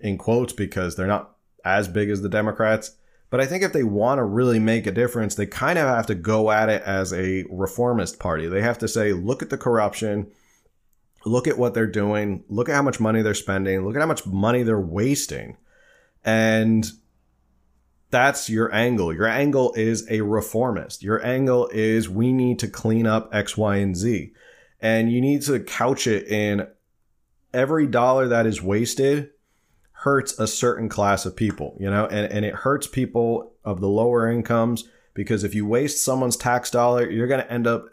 in quotes because they're not as big as the democrats but I think if they want to really make a difference, they kind of have to go at it as a reformist party. They have to say, look at the corruption, look at what they're doing, look at how much money they're spending, look at how much money they're wasting. And that's your angle. Your angle is a reformist. Your angle is we need to clean up X, Y, and Z. And you need to couch it in every dollar that is wasted hurts a certain class of people, you know, and, and it hurts people of the lower incomes because if you waste someone's tax dollar, you're going to end up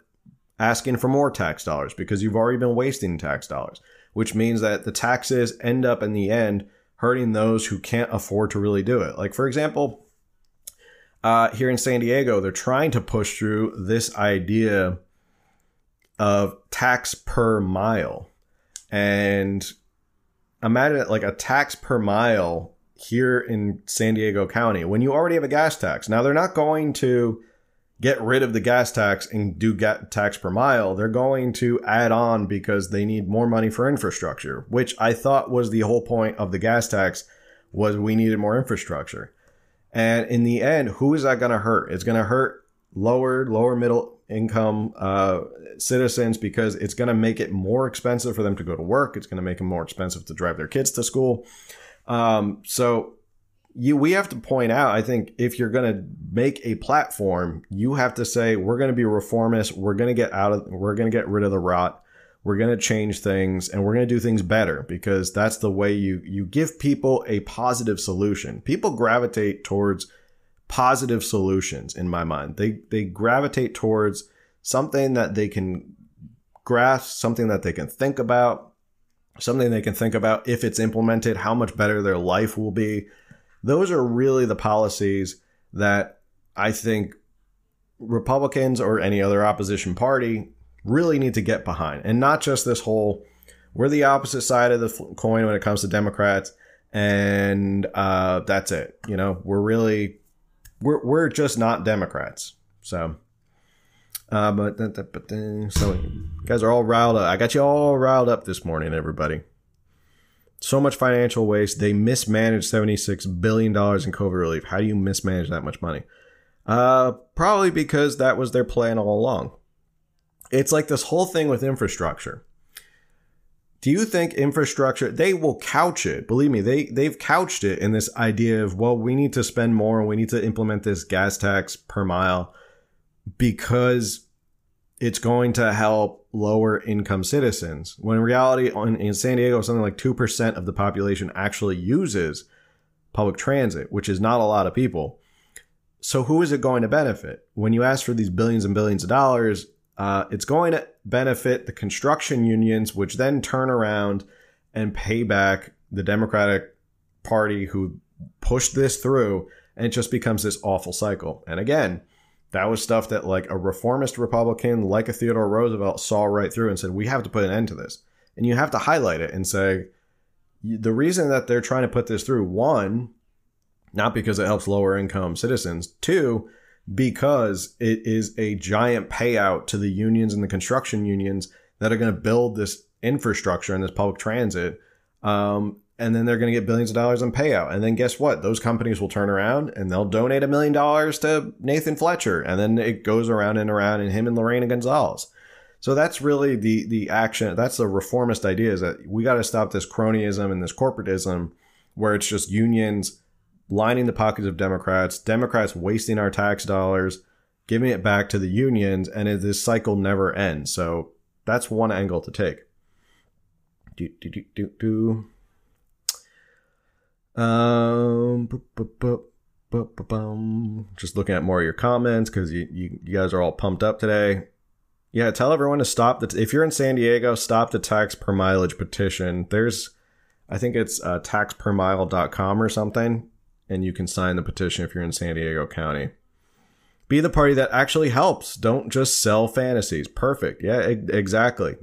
asking for more tax dollars because you've already been wasting tax dollars, which means that the taxes end up in the end hurting those who can't afford to really do it. Like, for example, uh, here in San Diego, they're trying to push through this idea of tax per mile. And imagine like a tax per mile here in San Diego County when you already have a gas tax. Now they're not going to get rid of the gas tax and do get tax per mile. They're going to add on because they need more money for infrastructure, which I thought was the whole point of the gas tax was we needed more infrastructure. And in the end, who is that going to hurt? It's going to hurt lower, lower middle income uh, citizens because it's going to make it more expensive for them to go to work. It's going to make it more expensive to drive their kids to school. Um, so you we have to point out. I think if you're going to make a platform, you have to say we're going to be reformist. We're going to get out of. We're going to get rid of the rot. We're going to change things and we're going to do things better because that's the way you you give people a positive solution. People gravitate towards positive solutions in my mind. They they gravitate towards something that they can grasp, something that they can think about, something they can think about if it's implemented, how much better their life will be. Those are really the policies that I think Republicans or any other opposition party really need to get behind. And not just this whole we're the opposite side of the coin when it comes to Democrats and uh, that's it. You know, we're really we're we're just not Democrats. So, uh, but but so guys are all riled up. I got you all riled up this morning, everybody. So much financial waste. They mismanaged seventy six billion dollars in COVID relief. How do you mismanage that much money? Uh, probably because that was their plan all along. It's like this whole thing with infrastructure. Do you think infrastructure they will couch it? Believe me, they they've couched it in this idea of well, we need to spend more and we need to implement this gas tax per mile because it's going to help lower income citizens. When in reality, in, San Diego, something like 2% of the population actually uses public transit, which is not a lot of people. So, who is it going to benefit? When you ask for these billions and billions of dollars, uh, it's going to benefit the construction unions, which then turn around and pay back the Democratic Party who pushed this through, and it just becomes this awful cycle. And again, that was stuff that like a reformist Republican like a Theodore Roosevelt saw right through and said, we have to put an end to this. And you have to highlight it and say, the reason that they're trying to put this through, one, not because it helps lower income citizens, two, because it is a giant payout to the unions and the construction unions that are going to build this infrastructure and this public transit. Um, and then they're going to get billions of dollars in payout. And then guess what? Those companies will turn around and they'll donate a million dollars to Nathan Fletcher. And then it goes around and around and him and Lorena Gonzalez. So that's really the the action. That's the reformist idea is that we got to stop this cronyism and this corporatism where it's just unions lining the pockets of Democrats, Democrats wasting our tax dollars, giving it back to the unions, and this cycle never ends. So that's one angle to take. Do, do, do, do, do. Um, just looking at more of your comments because you, you, you guys are all pumped up today. Yeah, tell everyone to stop the. If you're in San Diego, stop the tax per mileage petition. There's, I think it's uh, taxpermile.com or something, and you can sign the petition if you're in San Diego County. Be the party that actually helps. Don't just sell fantasies. Perfect. Yeah, e- exactly.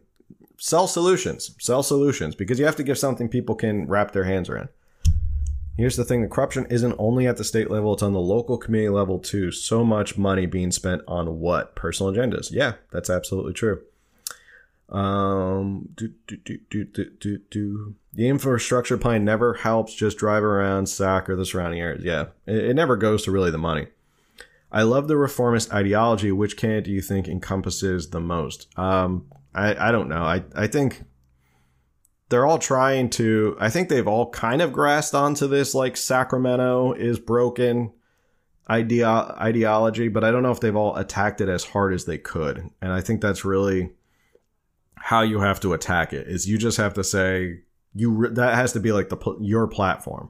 Sell solutions. Sell solutions because you have to give something people can wrap their hands around. Here's the thing the corruption isn't only at the state level, it's on the local community level too. So much money being spent on what? Personal agendas. Yeah, that's absolutely true. Um, do, do, do, do, do, do. The infrastructure plan never helps just drive around Sac or the surrounding areas. Yeah, it, it never goes to really the money. I love the reformist ideology. Which candidate do you think encompasses the most? Um, I, I don't know. I, I think they're all trying to i think they've all kind of grasped onto this like sacramento is broken idea ideology but i don't know if they've all attacked it as hard as they could. And i think that's really how you have to attack it is you just have to say you that has to be like the your platform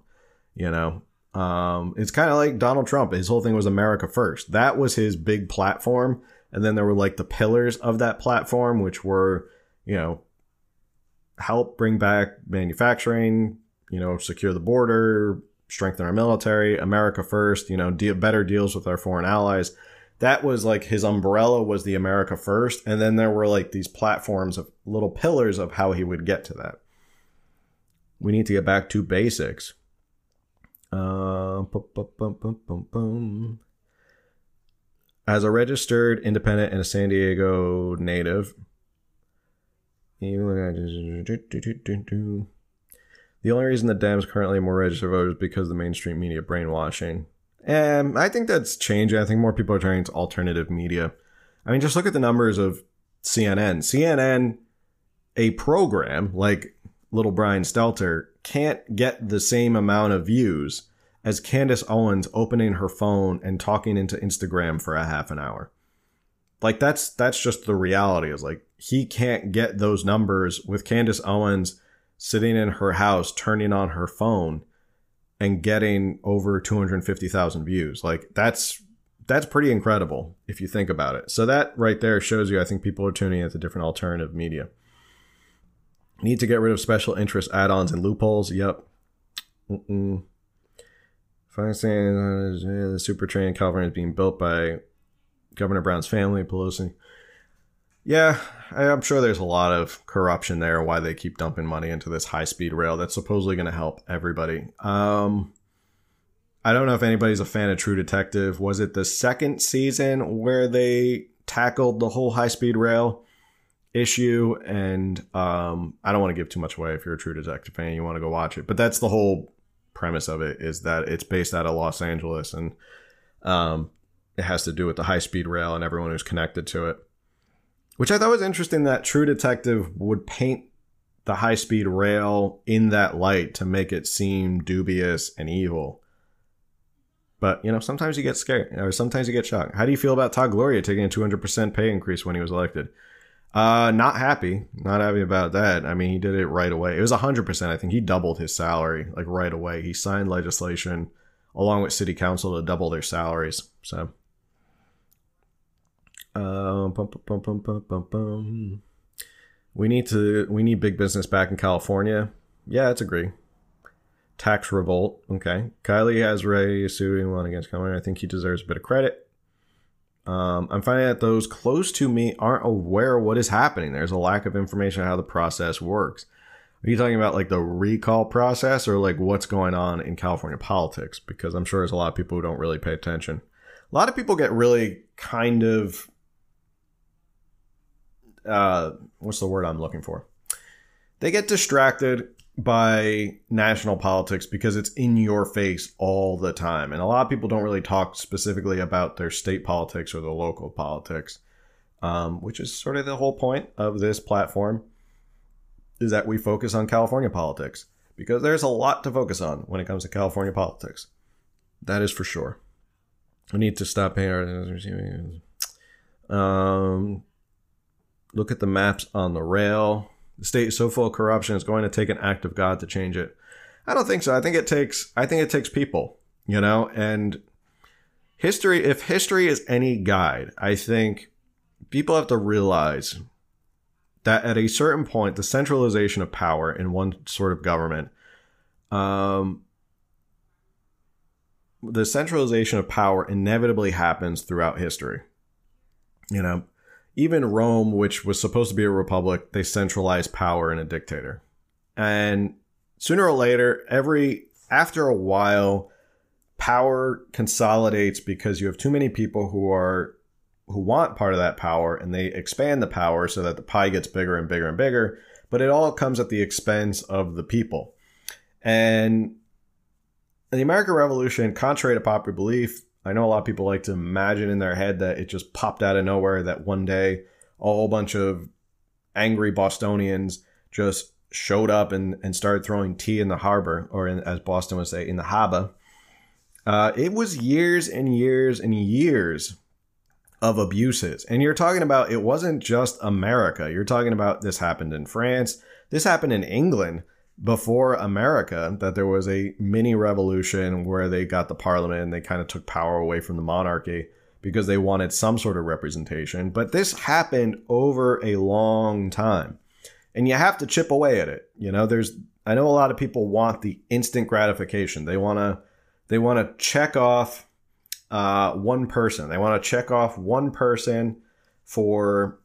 you know? Um it's kind of like donald trump. His whole thing was america first. That was his big platform. And then there were like the pillars of that platform which were you know help bring back manufacturing, you know, secure the border, strengthen our military, America first, you know, deal, better deals with our foreign allies. That was like his umbrella was the America first. And then there were like these platforms of little pillars of how he would get to that. We need to get back to basics. Uh, As a registered independent and a San Diego native, the only reason the Dems currently have more registered voters is because of the mainstream media brainwashing. And I think that's changing. I think more people are turning to alternative media. I mean, just look at the numbers of CNN. CNN, a program like Little Brian Stelter, can't get the same amount of views as Candace Owens opening her phone and talking into Instagram for a half an hour. Like that's that's just the reality. Is like he can't get those numbers with Candace Owens sitting in her house, turning on her phone, and getting over 250,000 views. Like that's that's pretty incredible if you think about it. So that right there shows you I think people are tuning into different alternative media. Need to get rid of special interest add-ons and loopholes. Yep. Mm-mm. Financing uh, the super train in California is being built by Governor Brown's family, Pelosi. Yeah, I'm sure there's a lot of corruption there. Why they keep dumping money into this high speed rail that's supposedly going to help everybody. Um, I don't know if anybody's a fan of True Detective. Was it the second season where they tackled the whole high speed rail issue? And um, I don't want to give too much away. If you're a True Detective fan, you want to go watch it. But that's the whole premise of it is that it's based out of Los Angeles and um, it has to do with the high speed rail and everyone who's connected to it. Which I thought was interesting that True Detective would paint the high speed rail in that light to make it seem dubious and evil. But, you know, sometimes you get scared or sometimes you get shocked. How do you feel about Todd Gloria taking a 200% pay increase when he was elected? Uh, not happy. Not happy about that. I mean, he did it right away. It was 100%. I think he doubled his salary like right away. He signed legislation along with city council to double their salaries. So, bum, we need to we need big business back in California. Yeah, that's agree. Tax revolt. Okay, Kiley has Ray suing one against California. I think he deserves a bit of credit. Um, I'm finding that those close to me aren't aware what is happening. There's a lack of information on how the process works. Are you talking about like the recall process or like what's going on in California politics? Because I'm sure there's a lot of people who don't really pay attention. A lot of people get really kind of uh, what's the word I'm looking for? They get distracted by national politics because it's in your face all the time. And a lot of people don't really talk specifically about their state politics or the local politics, um, which is sort of the whole point of this platform is that we focus on California politics because there's a lot to focus on when it comes to California politics. That is for sure. We need to stop paying our. Um, look at the maps on the rail. The state is so full of corruption, it's going to take an act of God to change it. I don't think so. I think it takes I think it takes people, you know, and history if history is any guide, I think people have to realize that at a certain point, the centralization of power in one sort of government, um, the centralization of power inevitably happens throughout history. You know, even Rome, which was supposed to be a republic, they centralized power in a dictator. And sooner or later, every after a while, power consolidates because you have too many people who are who want part of that power and they expand the power so that the pie gets bigger and bigger and bigger, but it all comes at the expense of the people. And the American Revolution, contrary to popular belief, I know a lot of people like to imagine in their head that it just popped out of nowhere that one day a whole bunch of angry Bostonians just showed up and, and started throwing tea in the harbor, or in, as Boston would say, in the harbor. Uh, it was years and years and years of abuses. And you're talking about it wasn't just America. You're talking about this happened in France, this happened in England before America, that there was a mini revolution where they got the parliament and they kind of took power away from the monarchy because they wanted some sort of representation. But this happened over a long time. And you have to chip away at it. You know, there's I know a lot of people want the instant gratification. They want to they want to check off uh, one person. They want to check off one person for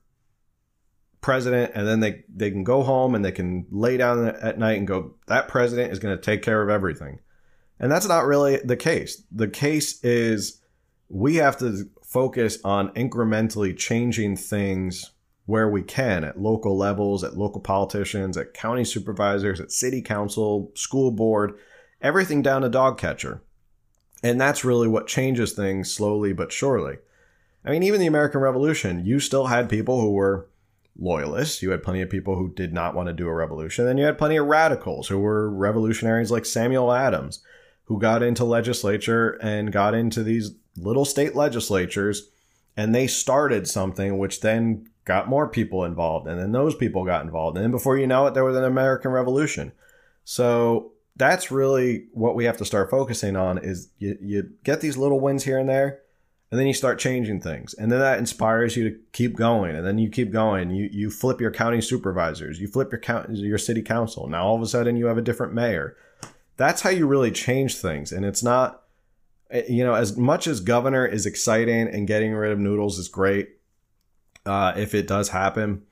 president, and then they they can go home and they can lay down at night and go, that president is going to take care of everything. And that's not really the case. The case is we have to focus on incrementally changing things where we can at local levels, at local politicians, at county supervisors, at city council, school board, everything down to dog catcher. And that's really what changes things slowly but surely. I mean, even the American Revolution, you still had people who were loyalists. You had plenty of people who did not want to do a revolution. Then you had plenty of radicals who were revolutionaries like Samuel Adams, who got into legislature and got into these little state legislatures and they started something which then got more people involved and then those people got involved and then before you know it there was an american revolution so that's really what we have to start focusing on is you, you get these little wins here and there and then you start changing things. And then that inspires you to keep going. And then you keep going. You you flip your county supervisors. You flip your county your city council. Now all of a sudden you have a different mayor. That's how you really change things. And it's not eh, you know as much as governor is exciting and getting rid of noodles is great uh, if it does happen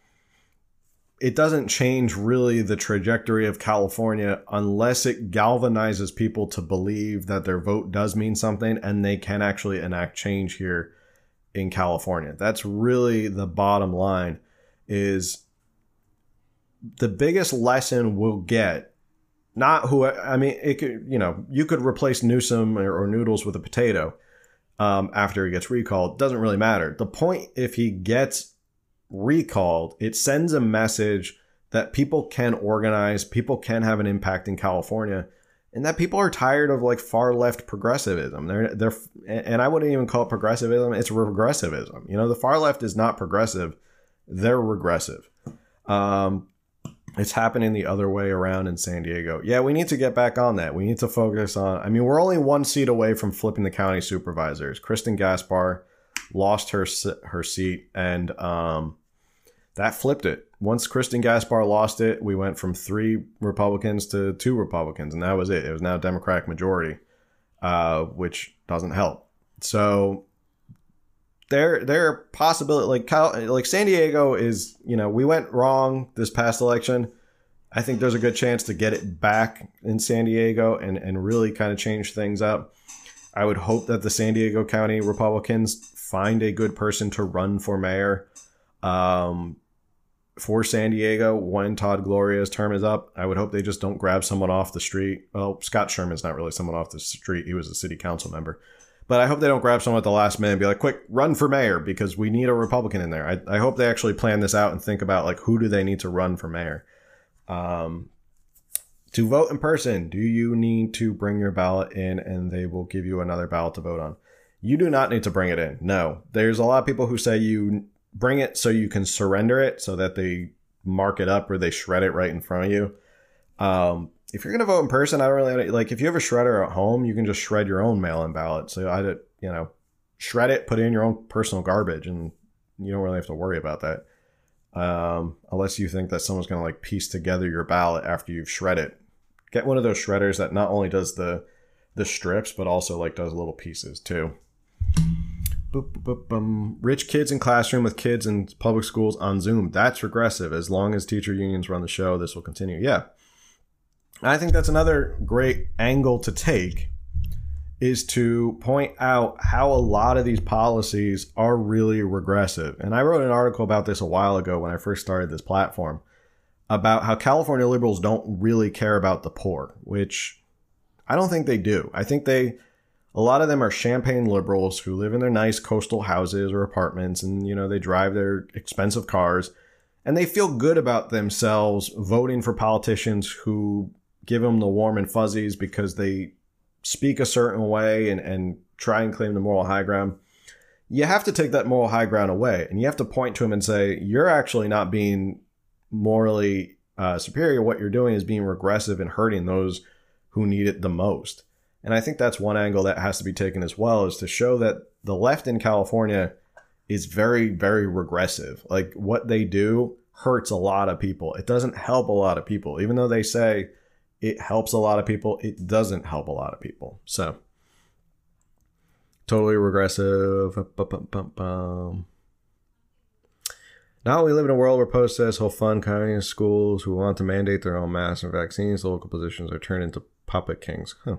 it doesn't change really the trajectory of California unless it galvanizes people to believe that their vote does mean something and they can actually enact change here in California. That's really the bottom line is the biggest lesson we'll get not who I mean it could you know you could replace Newsom or, or Noodles with a potato um, after he gets recalled doesn't really matter. The point if he gets recalled, it sends a message that people can organize, people can have an impact in California, and that people are tired of like far left progressivism. They're they're and I wouldn't even call it progressivism, it's regressivism. You know, the far left is not progressive, they're regressive. Um it's happening the other way around in San Diego. Yeah, we need to get back on that. We need to focus on I mean, we're only one seat away from flipping the county supervisors. Kristen Gaspar lost her her seat and um that flipped it. Once Kristen Gaspar lost it, we went from three Republicans to two Republicans, and that was it. It was now a Democratic majority, uh, which doesn't help. So there, there are possibility like like San Diego is. You know, we went wrong this past election. I think there's a good chance to get it back in San Diego and and really kind of change things up. I would hope that the San Diego County Republicans find a good person to run for mayor. Um, for San Diego when Todd Gloria's term is up. I would hope they just don't grab someone off the street. Well, Scott Sherman's not really someone off the street. He was a city council member. But I hope they don't grab someone at the last minute and be like, quick, run for mayor because we need a Republican in there. I, I hope they actually plan this out and think about like who do they need to run for mayor. Um, to vote in person, do you need to bring your ballot in and they will give you another ballot to vote on? You do not need to bring it in. No. There's a lot of people who say you bring it so you can surrender it so that they mark it up or they shred it right in front of you. Um, if you're going to vote in person, I don't really like if you have a shredder at home, you can just shred your own mail in ballot. So I, you know, shred it, put it in your own personal garbage, and you don't really have to worry about that. Um, unless you think that someone's going to like piece together your ballot after you've shredded it. Get one of those shredders that not only does the the strips but also like does little pieces too. Rich kids in classroom with kids in public schools on Zoom. That's regressive. As long as teacher unions run the show, this will continue. Yeah. I think that's another great angle to take is to point out how a lot of these policies are really regressive. And I wrote an article about this a while ago when I first started this platform about how California liberals don't really care about the poor, which I don't think they do. I think they a lot of them are champagne liberals who live in their nice coastal houses or apartments and you know they drive their expensive cars and they feel good about themselves voting for politicians who give them the warm and fuzzies because they speak a certain way and, and try and claim the moral high ground. You have to take that moral high ground away and you have to point to them and say you're actually not being morally uh, superior. What you're doing is being regressive and hurting those who need it the most and I think that's one angle that has to be taken as well is to show that the left in California is very, very regressive. Like what they do hurts a lot of people. It doesn't help a lot of people. Even though they say it helps a lot of people, it doesn't help a lot of people. So totally regressive. Now we live in a world where protests will fund communist schools who want to mandate their own mass and vaccines. Local positions are turned into puppet kings. Huh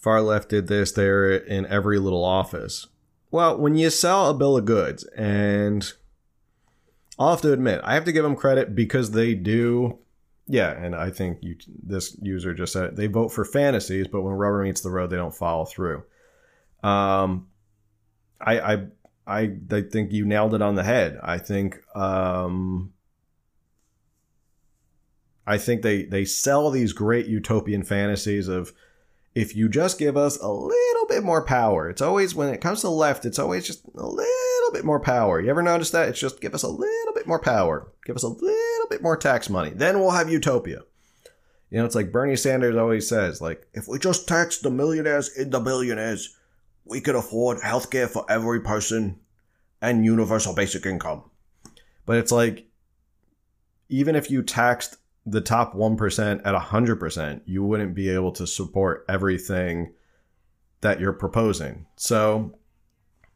far left did this, they're in every little office. Well, when you sell a bill of goods, and I'll have to admit, I have to give them credit because they do. Yeah, and I think you, this user just said it, they vote for fantasies, but when rubber meets the road, they don't follow through. Um, I, I, I, I think you nailed it on the head. I think, um, I think they they sell these great utopian fantasies of if you just give us a little bit more power. It's always when it comes to the left, it's always just a little bit more power. You ever notice that? It's just give us a little bit more power. Give us a little bit more tax money. Then we'll have utopia. You know, it's like Bernie Sanders always says, like, if we just tax the millionaires and the billionaires, we could afford healthcare for every person and universal basic income. But it's like, even if you taxed the top 1% at 100%, you wouldn't be able to support everything that you're proposing. So,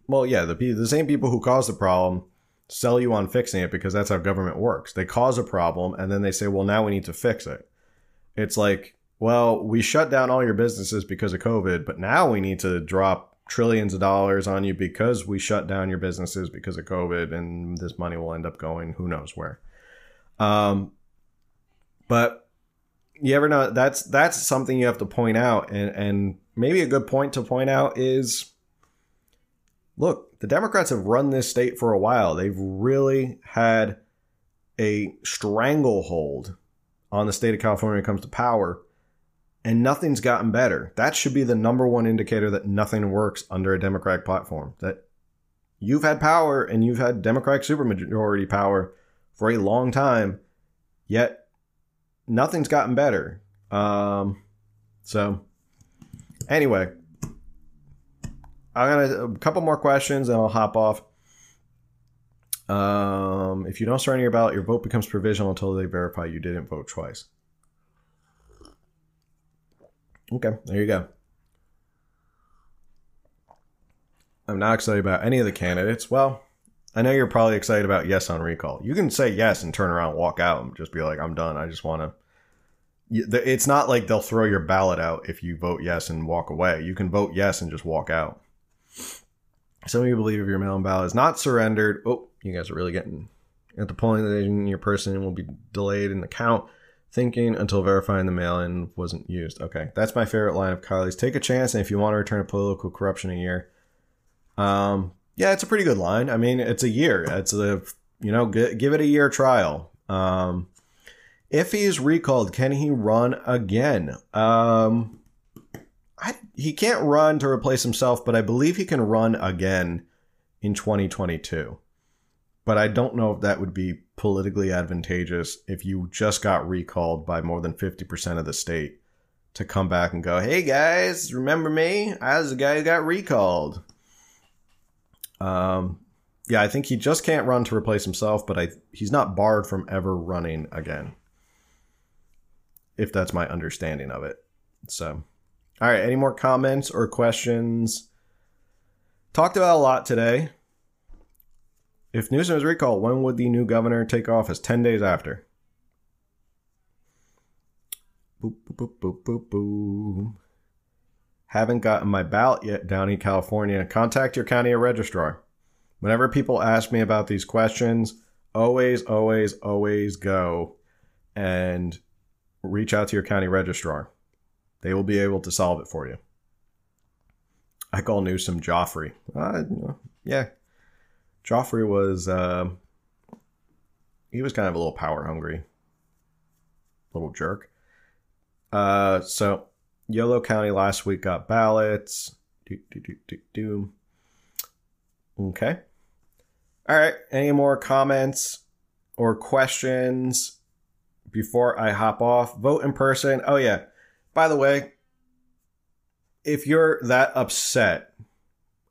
well, yeah, the, the same people who cause the problem sell you on fixing it because that's how government works. They cause a problem and then they say, well, now we need to fix it. It's like, well, we shut down all your businesses because of COVID, but now we need to drop trillions of dollars on you because we shut down your businesses because of COVID and this money will end up going who knows where. Um, but you ever know that's that's something you have to point out, and and maybe a good point to point out is, look, the Democrats have run this state for a while. They've really had a stranglehold on the state of California when it comes to power, and nothing's gotten better. That should be the number one indicator that nothing works under a Democratic platform. That you've had power and you've had Democratic supermajority power for a long time, yet nothing's gotten better. Um, so anyway, I'm gonna a couple more questions and I'll hop off. Um, if you don't start your ballot, your vote becomes provisional until they verify you didn't vote twice. Okay, there you go. I'm not excited about any of the candidates. Well, I know you're probably excited about yes on recall. You can say yes and turn around, and walk out, and just be like, "I'm done. I just want to." It's not like they'll throw your ballot out if you vote yes and walk away. You can vote yes and just walk out. Some of you believe if your mail-in ballot is not surrendered, oh, you guys are really getting at the polling station. Your person will be delayed in the count, thinking until verifying the mail-in wasn't used. Okay, that's my favorite line of Kiley's. Take a chance, and if you want to return to political corruption a year, um, yeah, it's a pretty good line. I mean, it's a year. It's a you know, give it a year trial. Um, if he is recalled, can he run again? Um, I, he can't run to replace himself, but I believe he can run again in 2022. But I don't know if that would be politically advantageous if you just got recalled by more than 50% of the state to come back and go, hey guys, remember me? I was the guy who got recalled. Um, yeah, I think he just can't run to replace himself, but I he's not barred from ever running again. If that's my understanding of it. So, all right, any more comments or questions? Talked about a lot today. If Newsom is recalled, when would the new governor take office? 10 days after. Boop, boop, boop, boop, boop, boop. Haven't gotten my ballot yet down in California. Contact your county registrar. Whenever people ask me about these questions, always, always, always go and reach out to your county registrar. They will be able to solve it for you. I call Newsom Joffrey. Uh, yeah, Joffrey was uh, he was kind of a little power hungry, little jerk. Uh, so Yolo County last week got ballots. Do, do, do, do, do. Okay. All right. Any more comments or questions before I hop off? Vote in person. Oh, yeah. By the way, if you're that upset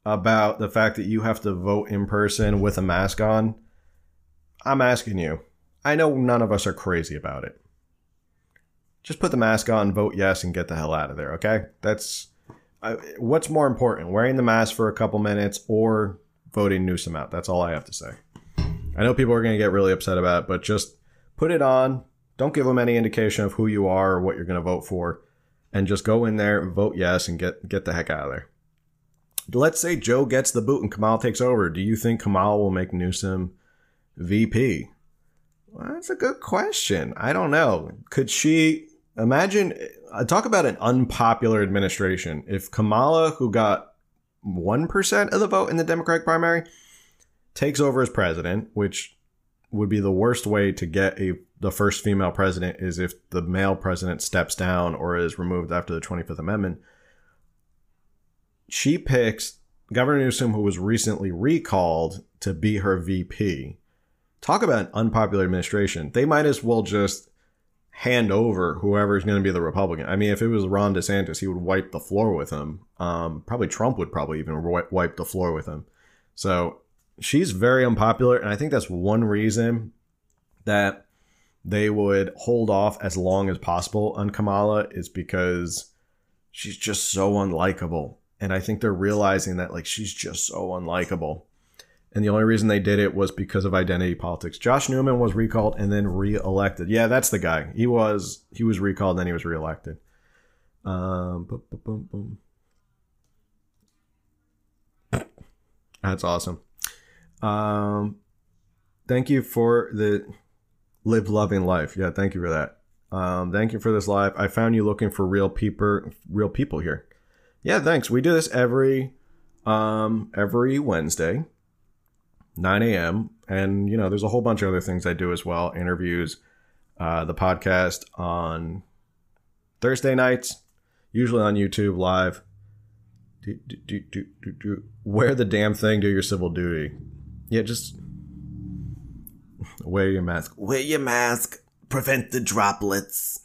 about the fact that you have to vote in person with a mask on, I'm asking you. I know none of us are crazy about it. Just put the mask on, vote yes, and get the hell out of there, okay? That's uh, what's more important, wearing the mask for a couple minutes or voting Newsom out. That's all I have to say. I know people are going to get really upset about it, but just put it on. Don't give them any indication of who you are or what you're going to vote for, and just go in there, vote yes, and get get the heck out of there. Let's say Joe gets the boot and Kamala takes over. Do you think Kamala will make Newsom VP? Well, that's a good question. I don't know. Could she imagine? Uh, talk about an unpopular administration. If Kamala, who got 1% of the vote in the Democratic primary, takes over as president, which would be the worst way to get a the first female president is if the male president steps down or is removed after the 25th Amendment. She picks Governor Newsom, who was recently recalled, to be her VP. Talk about an unpopular administration. They might as well just hand over whoever's going to be the Republican. I mean, if it was Ron DeSantis, he would wipe the floor with him. Um, probably Trump would probably even wipe the floor with him. So she's very unpopular, and I think that's one reason that they would hold off as long as possible on Kamala is because she's just so unlikable. And I think they're realizing that like she's just so unlikable and the only reason they did it was because of identity politics. Josh Newman was recalled and then re-elected. Yeah, that's the guy. He was he was recalled and then he was re-elected. Um, boom, boom, boom, that's awesome. Um, thank you for the live loving life. Yeah, thank you for that. Um, thank you for this live. I found you looking for real people, real people here. Yeah, thanks. We do this every um every Wednesday. 9 a.m. And, you know, there's a whole bunch of other things I do as well interviews, uh, the podcast on Thursday nights, usually on YouTube live. Do, do, do, do, do, Wear the damn thing, do your civil duty. Yeah, just wear your mask. Wear your mask. Prevent the droplets.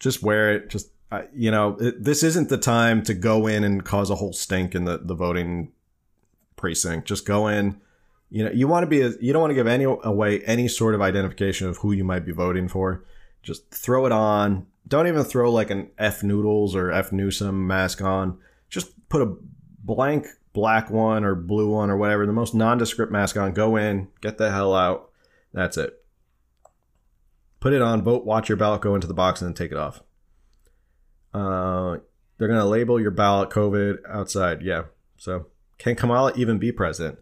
Just wear it. Just, uh, you know, it, this isn't the time to go in and cause a whole stink in the, the voting precinct. Just go in. You know, you want to be. A, you don't want to give any away any sort of identification of who you might be voting for. Just throw it on. Don't even throw like an F Noodles or F Newsom mask on. Just put a blank black one or blue one or whatever, the most nondescript mask on. Go in, get the hell out. That's it. Put it on, vote, watch your ballot go into the box, and then take it off. Uh, they're gonna label your ballot COVID outside. Yeah, so can Kamala even be president?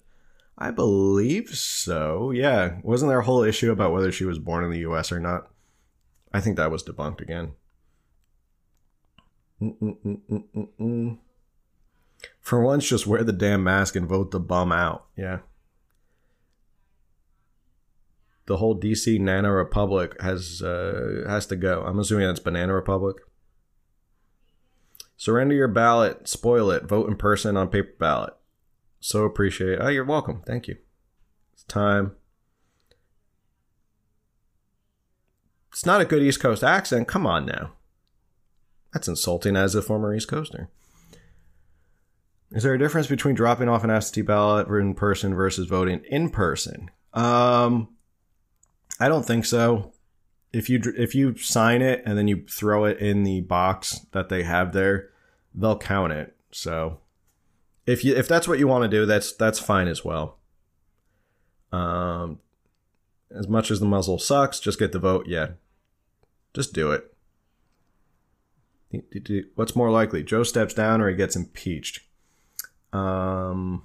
I believe so. Yeah. Wasn't there a whole issue about whether she was born in the US or not? I think that was debunked again. Mm-mm-mm-mm-mm. For once, just wear the damn mask and vote the bum out. Yeah. The whole DC Nano Republic has uh, has to go. I'm assuming that's Banana Republic. Surrender your ballot, spoil it, vote in person on paper ballot. So appreciate it. Oh, you're welcome. Thank you. It's time. It's not a good East Coast accent. Come on now. That's insulting as a former East Coaster. Is there a difference between dropping off an absentee ballot in person versus voting in person? Um, I don't think so. If you if you sign it and then you throw it in the box that they have there, they'll count it. So if you if that's what you want to do, that's that's fine as well. Um, as much as the muzzle sucks, just get the vote. Yeah, just do it. What's more likely, Joe steps down or he gets impeached? Um,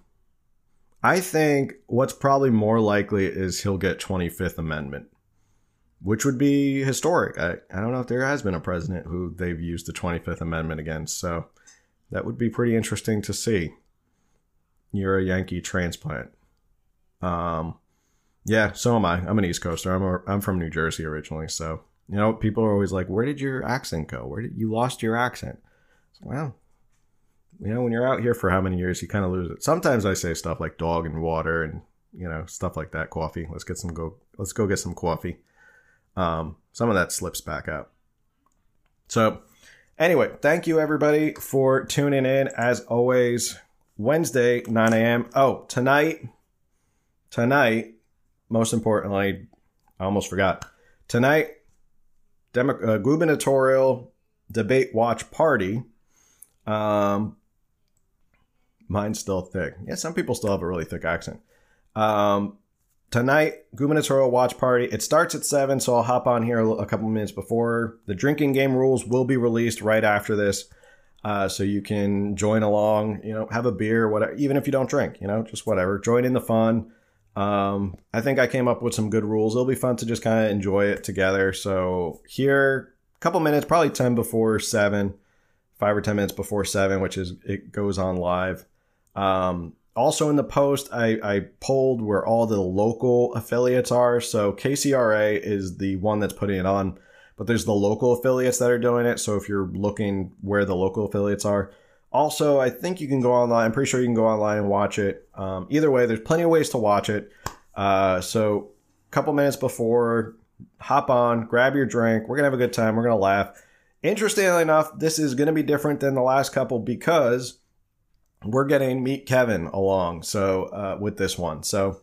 I think what's probably more likely is he'll get 25th Amendment, which would be historic. I, I don't know if there has been a president who they've used the 25th Amendment against, so that would be pretty interesting to see. You're a Yankee transplant. Um, yeah, so am I. I'm an East Coaster. I'm a, I'm from New Jersey originally, so you know people are always like, "Where did your accent go? Where did you lost your accent?" Well, you know, when you're out here for how many years, you kind of lose it. Sometimes I say stuff like dog and water and you know stuff like that. Coffee. Let's get some go. Let's go get some coffee. Um, some of that slips back out. So, anyway, thank you everybody for tuning in. As always, Wednesday 9 a.m. Oh, tonight, tonight. Most importantly, I almost forgot. Tonight, Demo- uh, gubernatorial debate watch party. Um, Mine's still thick. Yeah, some people still have a really thick accent. Um, tonight, gubernatorial watch party. It starts at seven, so I'll hop on here a couple minutes before. The drinking game rules will be released right after this, uh, so you can join along. You know, have a beer, whatever. Even if you don't drink, you know, just whatever. Join in the fun. Um, I think I came up with some good rules. It'll be fun to just kind of enjoy it together. So here, a couple minutes, probably ten before seven, five or ten minutes before seven, which is it goes on live. Um, also in the post, I, I pulled where all the local affiliates are. So KCRA is the one that's putting it on, but there's the local affiliates that are doing it. So if you're looking where the local affiliates are, also I think you can go online. I'm pretty sure you can go online and watch it. Um, either way, there's plenty of ways to watch it. Uh, so a couple minutes before, hop on, grab your drink. We're gonna have a good time. We're gonna laugh. Interestingly enough, this is gonna be different than the last couple because we're getting meet Kevin along. So uh, with this one, so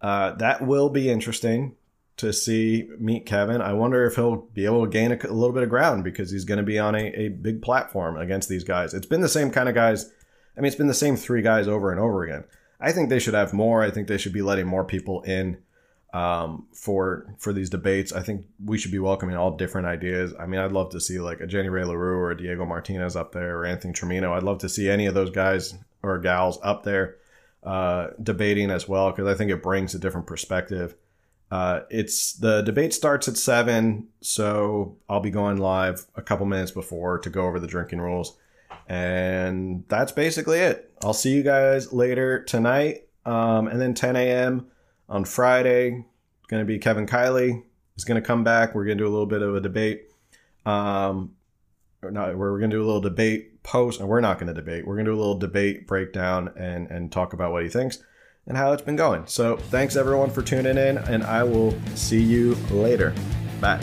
uh, that will be interesting to see meet Kevin. I wonder if he'll be able to gain a, a little bit of ground because he's going to be on a, a big platform against these guys. It's been the same kind of guys. I mean, it's been the same three guys over and over again. I think they should have more. I think they should be letting more people in um, for for these debates. I think we should be welcoming all different ideas. I mean, I'd love to see like a Jenny Rae Le Roux or a Diego Martinez up there or Anthony Trimino. I'd love to see any of those guys or gals up there uh, debating as well because I think it brings a different perspective. Uh, it's the debate starts at seven, so I'll be going live a couple minutes before to go over the drinking rules, and that's basically it. I'll see you guys later tonight, um, and then 10 a.m on Friday. It's going to be Kevin Kiley is going to come back. We're going to do a little bit of a debate. Um, we're going to do a little debate post, and we're not going to debate. We're going to do a little debate breakdown and and talk about what he thinks and how it's been going. So thanks everyone for tuning in, and I will see you later. Bye.